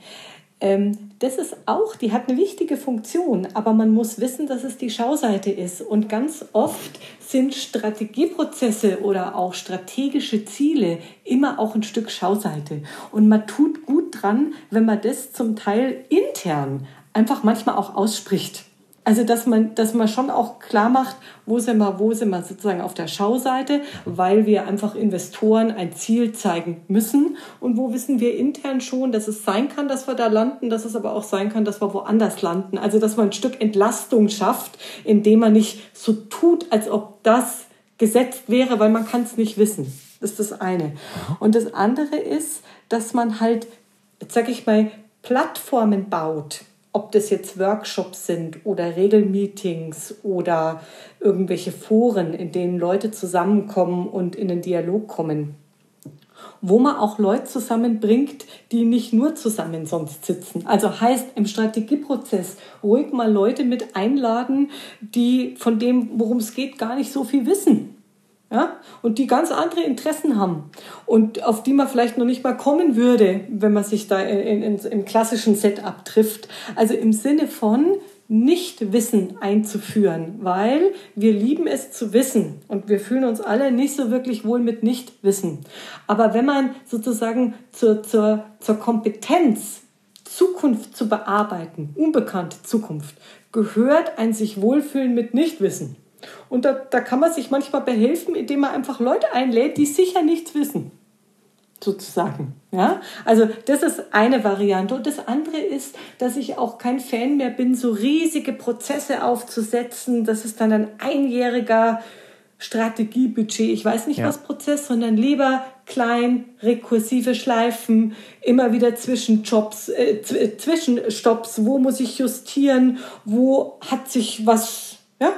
ähm, das ist auch, die hat eine wichtige Funktion, aber man muss wissen, dass es die Schauseite ist. Und ganz oft sind Strategieprozesse oder auch strategische Ziele immer auch ein Stück Schauseite. Und man tut gut dran, wenn man das zum Teil intern einfach manchmal auch ausspricht. Also, dass man, dass man schon auch klar macht, wo sind wir, wo sind wir sozusagen auf der Schauseite, weil wir einfach Investoren ein Ziel zeigen müssen und wo wissen wir intern schon, dass es sein kann, dass wir da landen, dass es aber auch sein kann, dass wir woanders landen. Also, dass man ein Stück Entlastung schafft, indem man nicht so tut, als ob das gesetzt wäre, weil man kann es nicht wissen. Das ist das eine. Und das andere ist, dass man halt, sag ich mal, Plattformen baut, ob das jetzt Workshops sind oder Regelmeetings oder irgendwelche Foren, in denen Leute zusammenkommen und in den Dialog kommen. Wo man auch Leute zusammenbringt, die nicht nur zusammen sonst sitzen. Also heißt im Strategieprozess ruhig mal Leute mit einladen, die von dem, worum es geht, gar nicht so viel wissen ja, und die ganz andere Interessen haben und auf die man vielleicht noch nicht mal kommen würde, wenn man sich da in, in, im klassischen Setup trifft. Also im Sinne von Nichtwissen einzuführen, weil wir lieben es zu wissen und wir fühlen uns alle nicht so wirklich wohl mit Nichtwissen. Aber wenn man sozusagen zur, zur, zur Kompetenz, Zukunft zu bearbeiten, unbekannte Zukunft, gehört ein sich wohlfühlen mit Nichtwissen. Und da, da kann man sich manchmal behelfen, indem man einfach Leute einlädt, die sicher nichts wissen. Sozusagen. Ja? Also, das ist eine Variante. Und das andere ist, dass ich auch kein Fan mehr bin, so riesige Prozesse aufzusetzen. Das ist dann ein einjähriger Strategiebudget. Ich weiß nicht, ja. was Prozess, sondern lieber klein, rekursive Schleifen, immer wieder Zwischenjobs, äh, Zwischenstopps. Wo muss ich justieren? Wo hat sich was, ja,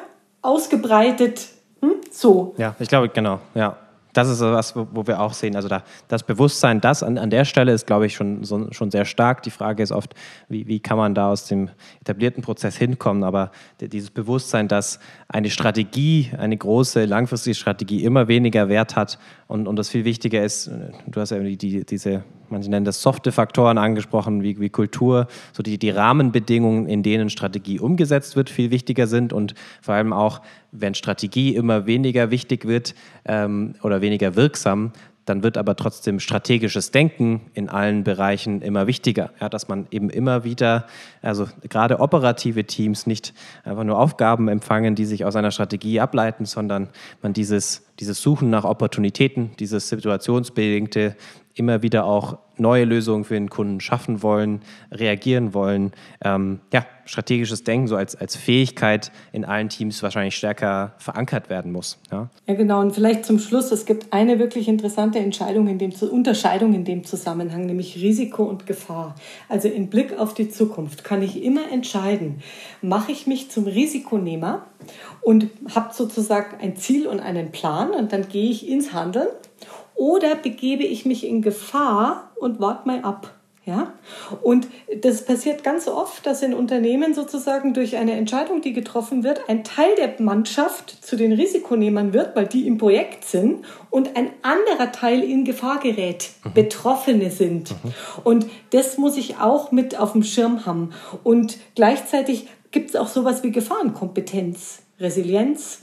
ausgebreitet. Hm? So. Ja, ich glaube, genau, ja. Das ist was, wo wir auch sehen. Also da, das Bewusstsein, das an, an der Stelle ist, glaube ich, schon, so, schon sehr stark. Die Frage ist oft, wie, wie kann man da aus dem etablierten Prozess hinkommen? Aber dieses Bewusstsein, dass eine Strategie, eine große langfristige Strategie immer weniger Wert hat und, und das viel wichtiger ist, du hast ja die, die, diese manche nennen das softe Faktoren angesprochen, wie, wie Kultur, so die, die Rahmenbedingungen, in denen Strategie umgesetzt wird, viel wichtiger sind und vor allem auch, wenn Strategie immer weniger wichtig wird ähm, oder weniger wirksam, dann wird aber trotzdem strategisches Denken in allen Bereichen immer wichtiger. Ja, dass man eben immer wieder, also gerade operative Teams nicht einfach nur Aufgaben empfangen, die sich aus einer Strategie ableiten, sondern man dieses, dieses Suchen nach Opportunitäten, dieses situationsbedingte immer wieder auch neue Lösungen für den Kunden schaffen wollen, reagieren wollen. Ähm, ja, strategisches Denken so als, als Fähigkeit in allen Teams wahrscheinlich stärker verankert werden muss. Ja? ja, genau. Und vielleicht zum Schluss, es gibt eine wirklich interessante Entscheidung in dem, Unterscheidung in dem Zusammenhang, nämlich Risiko und Gefahr. Also im Blick auf die Zukunft kann ich immer entscheiden, mache ich mich zum Risikonehmer und habe sozusagen ein Ziel und einen Plan und dann gehe ich ins Handeln oder begebe ich mich in Gefahr und warte mal ab? Ja? Und das passiert ganz oft, dass in Unternehmen sozusagen durch eine Entscheidung, die getroffen wird, ein Teil der Mannschaft zu den Risikonehmern wird, weil die im Projekt sind und ein anderer Teil in Gefahr gerät, mhm. Betroffene sind. Mhm. Und das muss ich auch mit auf dem Schirm haben. Und gleichzeitig gibt es auch sowas wie Gefahrenkompetenz, Resilienz,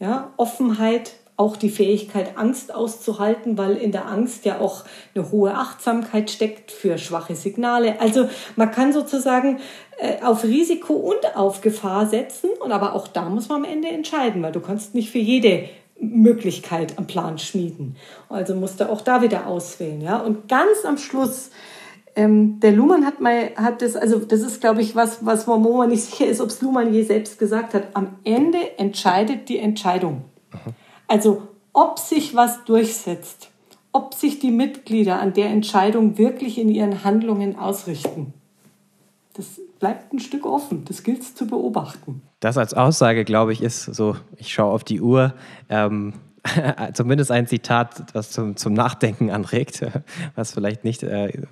ja, Offenheit, auch die Fähigkeit, Angst auszuhalten, weil in der Angst ja auch eine hohe Achtsamkeit steckt für schwache Signale. Also man kann sozusagen äh, auf Risiko und auf Gefahr setzen und aber auch da muss man am Ende entscheiden, weil du kannst nicht für jede Möglichkeit am Plan schmieden. Also musst du auch da wieder auswählen, ja. Und ganz am Schluss ähm, der Luhmann hat mal, hat das, also das ist, glaube ich, was, was wo nicht sicher ist, ob es Luhmann je selbst gesagt hat. Am Ende entscheidet die Entscheidung. Mhm. Also ob sich was durchsetzt, ob sich die Mitglieder an der Entscheidung wirklich in ihren Handlungen ausrichten. Das bleibt ein Stück offen. Das gilt es zu beobachten. Das als Aussage, glaube ich, ist so, ich schaue auf die Uhr, ähm, zumindest ein Zitat, das zum, zum Nachdenken anregt, was vielleicht nicht äh,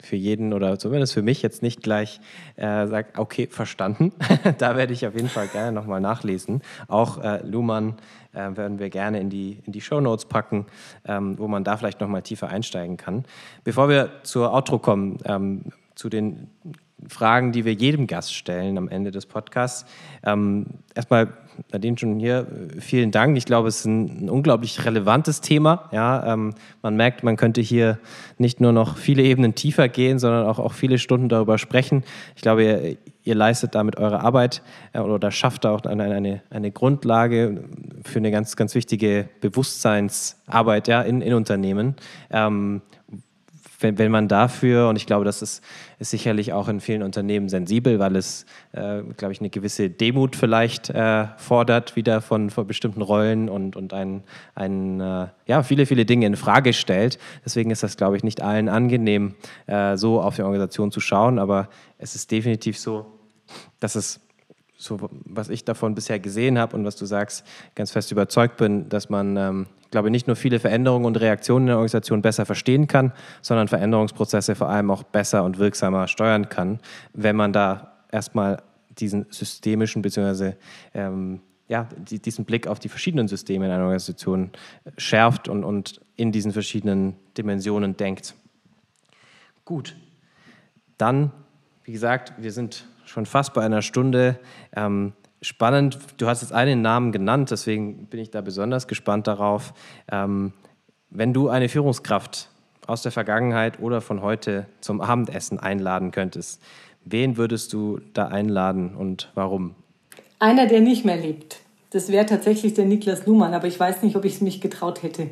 für jeden oder zumindest für mich jetzt nicht gleich äh, sagt, okay, verstanden. da werde ich auf jeden Fall gerne nochmal nachlesen. Auch äh, Luhmann äh, werden wir gerne in die, in die Show Notes packen, ähm, wo man da vielleicht nochmal tiefer einsteigen kann. Bevor wir zur Outro kommen, ähm, zu den Fragen, die wir jedem Gast stellen am Ende des Podcasts. Ähm, erstmal, Nadine schon hier, vielen Dank. Ich glaube, es ist ein, ein unglaublich relevantes Thema. Ja, ähm, man merkt, man könnte hier nicht nur noch viele Ebenen tiefer gehen, sondern auch, auch viele Stunden darüber sprechen. Ich glaube, ihr, ihr leistet damit eure Arbeit äh, oder schafft auch eine, eine, eine Grundlage für eine ganz, ganz wichtige Bewusstseinsarbeit ja, in, in Unternehmen. Ähm, wenn, wenn man dafür, und ich glaube, das ist, ist sicherlich auch in vielen Unternehmen sensibel, weil es, äh, glaube ich, eine gewisse Demut vielleicht äh, fordert, wieder von, von bestimmten Rollen und, und ein, ein, äh, ja, viele, viele Dinge in Frage stellt. Deswegen ist das, glaube ich, nicht allen angenehm, äh, so auf die Organisation zu schauen, aber es ist definitiv so, dass es so was ich davon bisher gesehen habe und was du sagst, ganz fest überzeugt bin, dass man, ähm, ich nicht nur viele Veränderungen und Reaktionen in der Organisation besser verstehen kann, sondern Veränderungsprozesse vor allem auch besser und wirksamer steuern kann, wenn man da erstmal diesen systemischen bzw. Ähm, ja, die, diesen Blick auf die verschiedenen Systeme in einer Organisation schärft und, und in diesen verschiedenen Dimensionen denkt. Gut, dann, wie gesagt, wir sind schon fast bei einer Stunde. Ähm, spannend, du hast jetzt einen Namen genannt, deswegen bin ich da besonders gespannt darauf. Ähm, wenn du eine Führungskraft aus der Vergangenheit oder von heute zum Abendessen einladen könntest, wen würdest du da einladen und warum? Einer, der nicht mehr lebt. Das wäre tatsächlich der Niklas Luhmann, aber ich weiß nicht, ob ich es mich getraut hätte,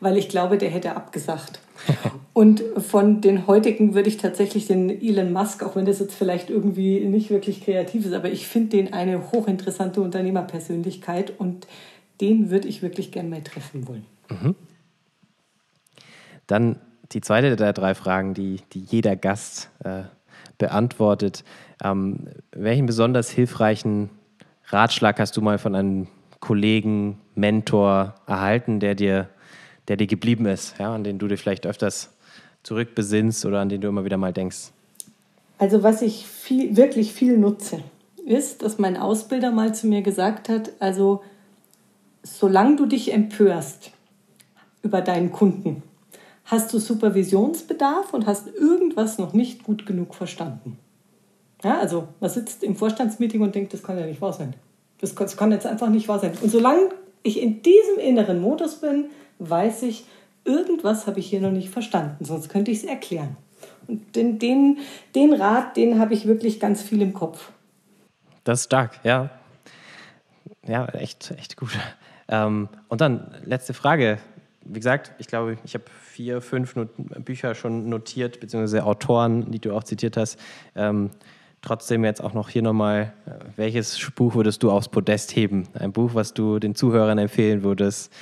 weil ich glaube, der hätte abgesagt. Und von den heutigen würde ich tatsächlich den Elon Musk, auch wenn das jetzt vielleicht irgendwie nicht wirklich kreativ ist, aber ich finde den eine hochinteressante Unternehmerpersönlichkeit und den würde ich wirklich gerne mal treffen wollen. Mhm. Dann die zweite der drei Fragen, die, die jeder Gast äh, beantwortet. Ähm, welchen besonders hilfreichen Ratschlag hast du mal von einem Kollegen, Mentor erhalten, der dir, der dir geblieben ist, ja, an den du dir vielleicht öfters zurückbesinnst oder an den du immer wieder mal denkst? Also was ich viel, wirklich viel nutze, ist, dass mein Ausbilder mal zu mir gesagt hat, also solange du dich empörst über deinen Kunden, hast du Supervisionsbedarf und hast irgendwas noch nicht gut genug verstanden. Ja, also man sitzt im Vorstandsmeeting und denkt, das kann ja nicht wahr sein. Das kann, das kann jetzt einfach nicht wahr sein. Und solange ich in diesem inneren Modus bin, weiß ich, irgendwas habe ich hier noch nicht verstanden, sonst könnte ich es erklären. Und den, den, den Rat, den habe ich wirklich ganz viel im Kopf. Das ist stark, ja. Ja, echt, echt gut. Ähm, und dann letzte Frage. Wie gesagt, ich glaube, ich habe vier, fünf Not Bücher schon notiert, beziehungsweise Autoren, die du auch zitiert hast. Ähm, trotzdem jetzt auch noch hier nochmal, äh, welches Buch würdest du aufs Podest heben? Ein Buch, was du den Zuhörern empfehlen würdest,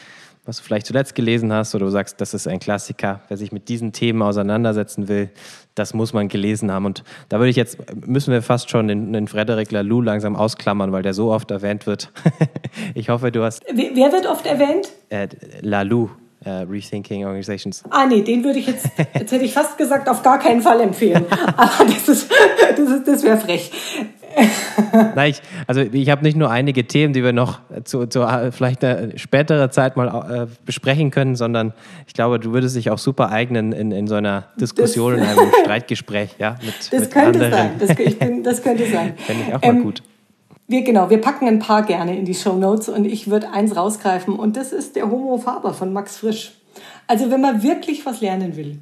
was du vielleicht zuletzt gelesen hast oder du sagst, das ist ein Klassiker, wer sich mit diesen Themen auseinandersetzen will, das muss man gelesen haben. Und da würde ich jetzt, müssen wir fast schon den, den Frederic Laloux langsam ausklammern, weil der so oft erwähnt wird. ich hoffe, du hast... Wer wird oft erwähnt? Äh, Laloux. Uh, Rethinking Organizations. Ah, nee, den würde ich jetzt, jetzt hätte ich fast gesagt, auf gar keinen Fall empfehlen. Aber das, ist, das, ist, das wäre frech. Nein, ich, also ich habe nicht nur einige Themen, die wir noch zu, zu vielleicht einer späteren Zeit mal äh, besprechen können, sondern ich glaube, du würdest dich auch super eignen in, in so einer Diskussion, das, in einem Streitgespräch, ja, mit, das mit könnte anderen. Sein. Das, ich bin, das könnte sein. Fände ich auch ähm, mal gut. Wir, genau, wir packen ein paar gerne in die Show Notes und ich würde eins rausgreifen und das ist der Homo Faber von Max Frisch. Also wenn man wirklich was lernen will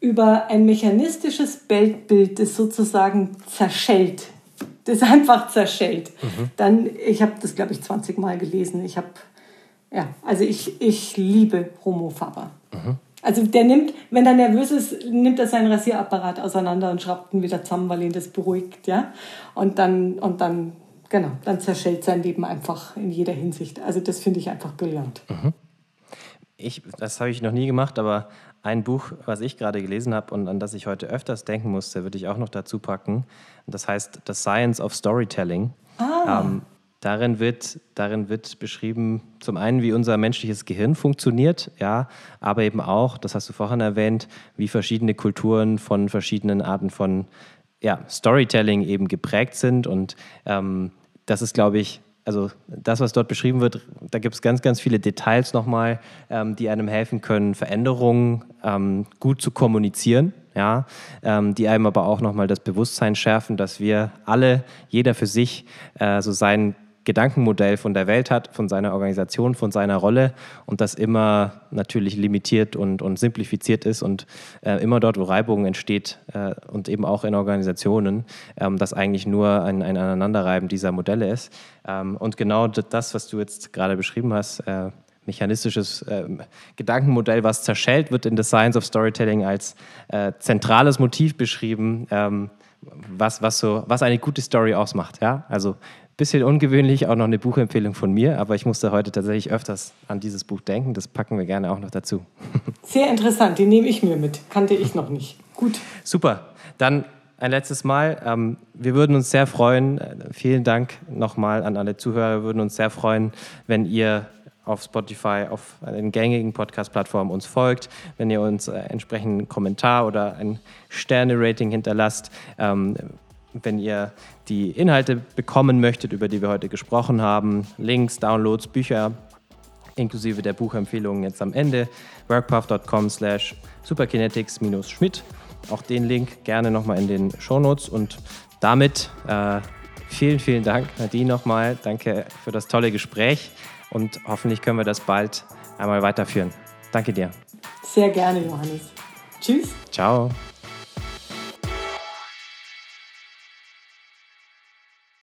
über ein mechanistisches Weltbild, das sozusagen zerschellt, das einfach zerschellt. Mhm. Dann, ich habe das, glaube ich, 20 Mal gelesen. Ich habe, ja, also ich, ich liebe Homo Faber. Mhm. Also der nimmt, wenn er nervös ist, nimmt er seinen Rasierapparat auseinander und schraubt ihn wieder zusammen, weil ihn das beruhigt, ja. Und dann, und dann, genau, dann zerschellt sein Leben einfach in jeder Hinsicht. Also das finde ich einfach brillant. Mhm. Ich, das habe ich noch nie gemacht, aber ein Buch, was ich gerade gelesen habe und an das ich heute öfters denken musste, würde ich auch noch dazu packen. Das heißt The Science of Storytelling. Ah. Ähm, darin, wird, darin wird beschrieben, zum einen, wie unser menschliches Gehirn funktioniert, ja, aber eben auch, das hast du vorhin erwähnt, wie verschiedene Kulturen von verschiedenen Arten von ja, Storytelling eben geprägt sind. Und ähm, das ist, glaube ich, also das, was dort beschrieben wird, da gibt es ganz, ganz viele Details nochmal, ähm, die einem helfen können, Veränderungen ähm, gut zu kommunizieren, ja, ähm, die einem aber auch nochmal das Bewusstsein schärfen, dass wir alle, jeder für sich, äh, so sein Gedankenmodell von der Welt hat, von seiner Organisation, von seiner Rolle und das immer natürlich limitiert und, und simplifiziert ist und äh, immer dort, wo Reibung entsteht äh, und eben auch in Organisationen, ähm, das eigentlich nur ein, ein Aneinanderreiben dieser Modelle ist. Ähm, und genau das, was du jetzt gerade beschrieben hast, äh, mechanistisches äh, Gedankenmodell, was zerschellt, wird in The Science of Storytelling als äh, zentrales Motiv beschrieben, ähm, was, was, so, was eine gute Story ausmacht. Ja? Also Bisschen ungewöhnlich, auch noch eine Buchempfehlung von mir, aber ich musste heute tatsächlich öfters an dieses Buch denken. Das packen wir gerne auch noch dazu. Sehr interessant, die nehme ich mir mit. Kannte ich noch nicht. Gut. Super. Dann ein letztes Mal. Ähm, wir würden uns sehr freuen. Äh, vielen Dank nochmal an alle Zuhörer. Wir würden uns sehr freuen, wenn ihr auf Spotify, auf den gängigen Podcast-Plattformen uns folgt, wenn ihr uns äh, entsprechend einen Kommentar oder ein Sterne-Rating hinterlasst. Wenn ihr die Inhalte bekommen möchtet, über die wir heute gesprochen haben, Links, Downloads, Bücher, inklusive der Buchempfehlungen jetzt am Ende, workpath.com slash superkinetics-schmidt. Auch den Link gerne nochmal in den Shownotes und damit äh, vielen, vielen Dank, Nadine, nochmal. Danke für das tolle Gespräch und hoffentlich können wir das bald einmal weiterführen. Danke dir. Sehr gerne, Johannes. Tschüss. Ciao.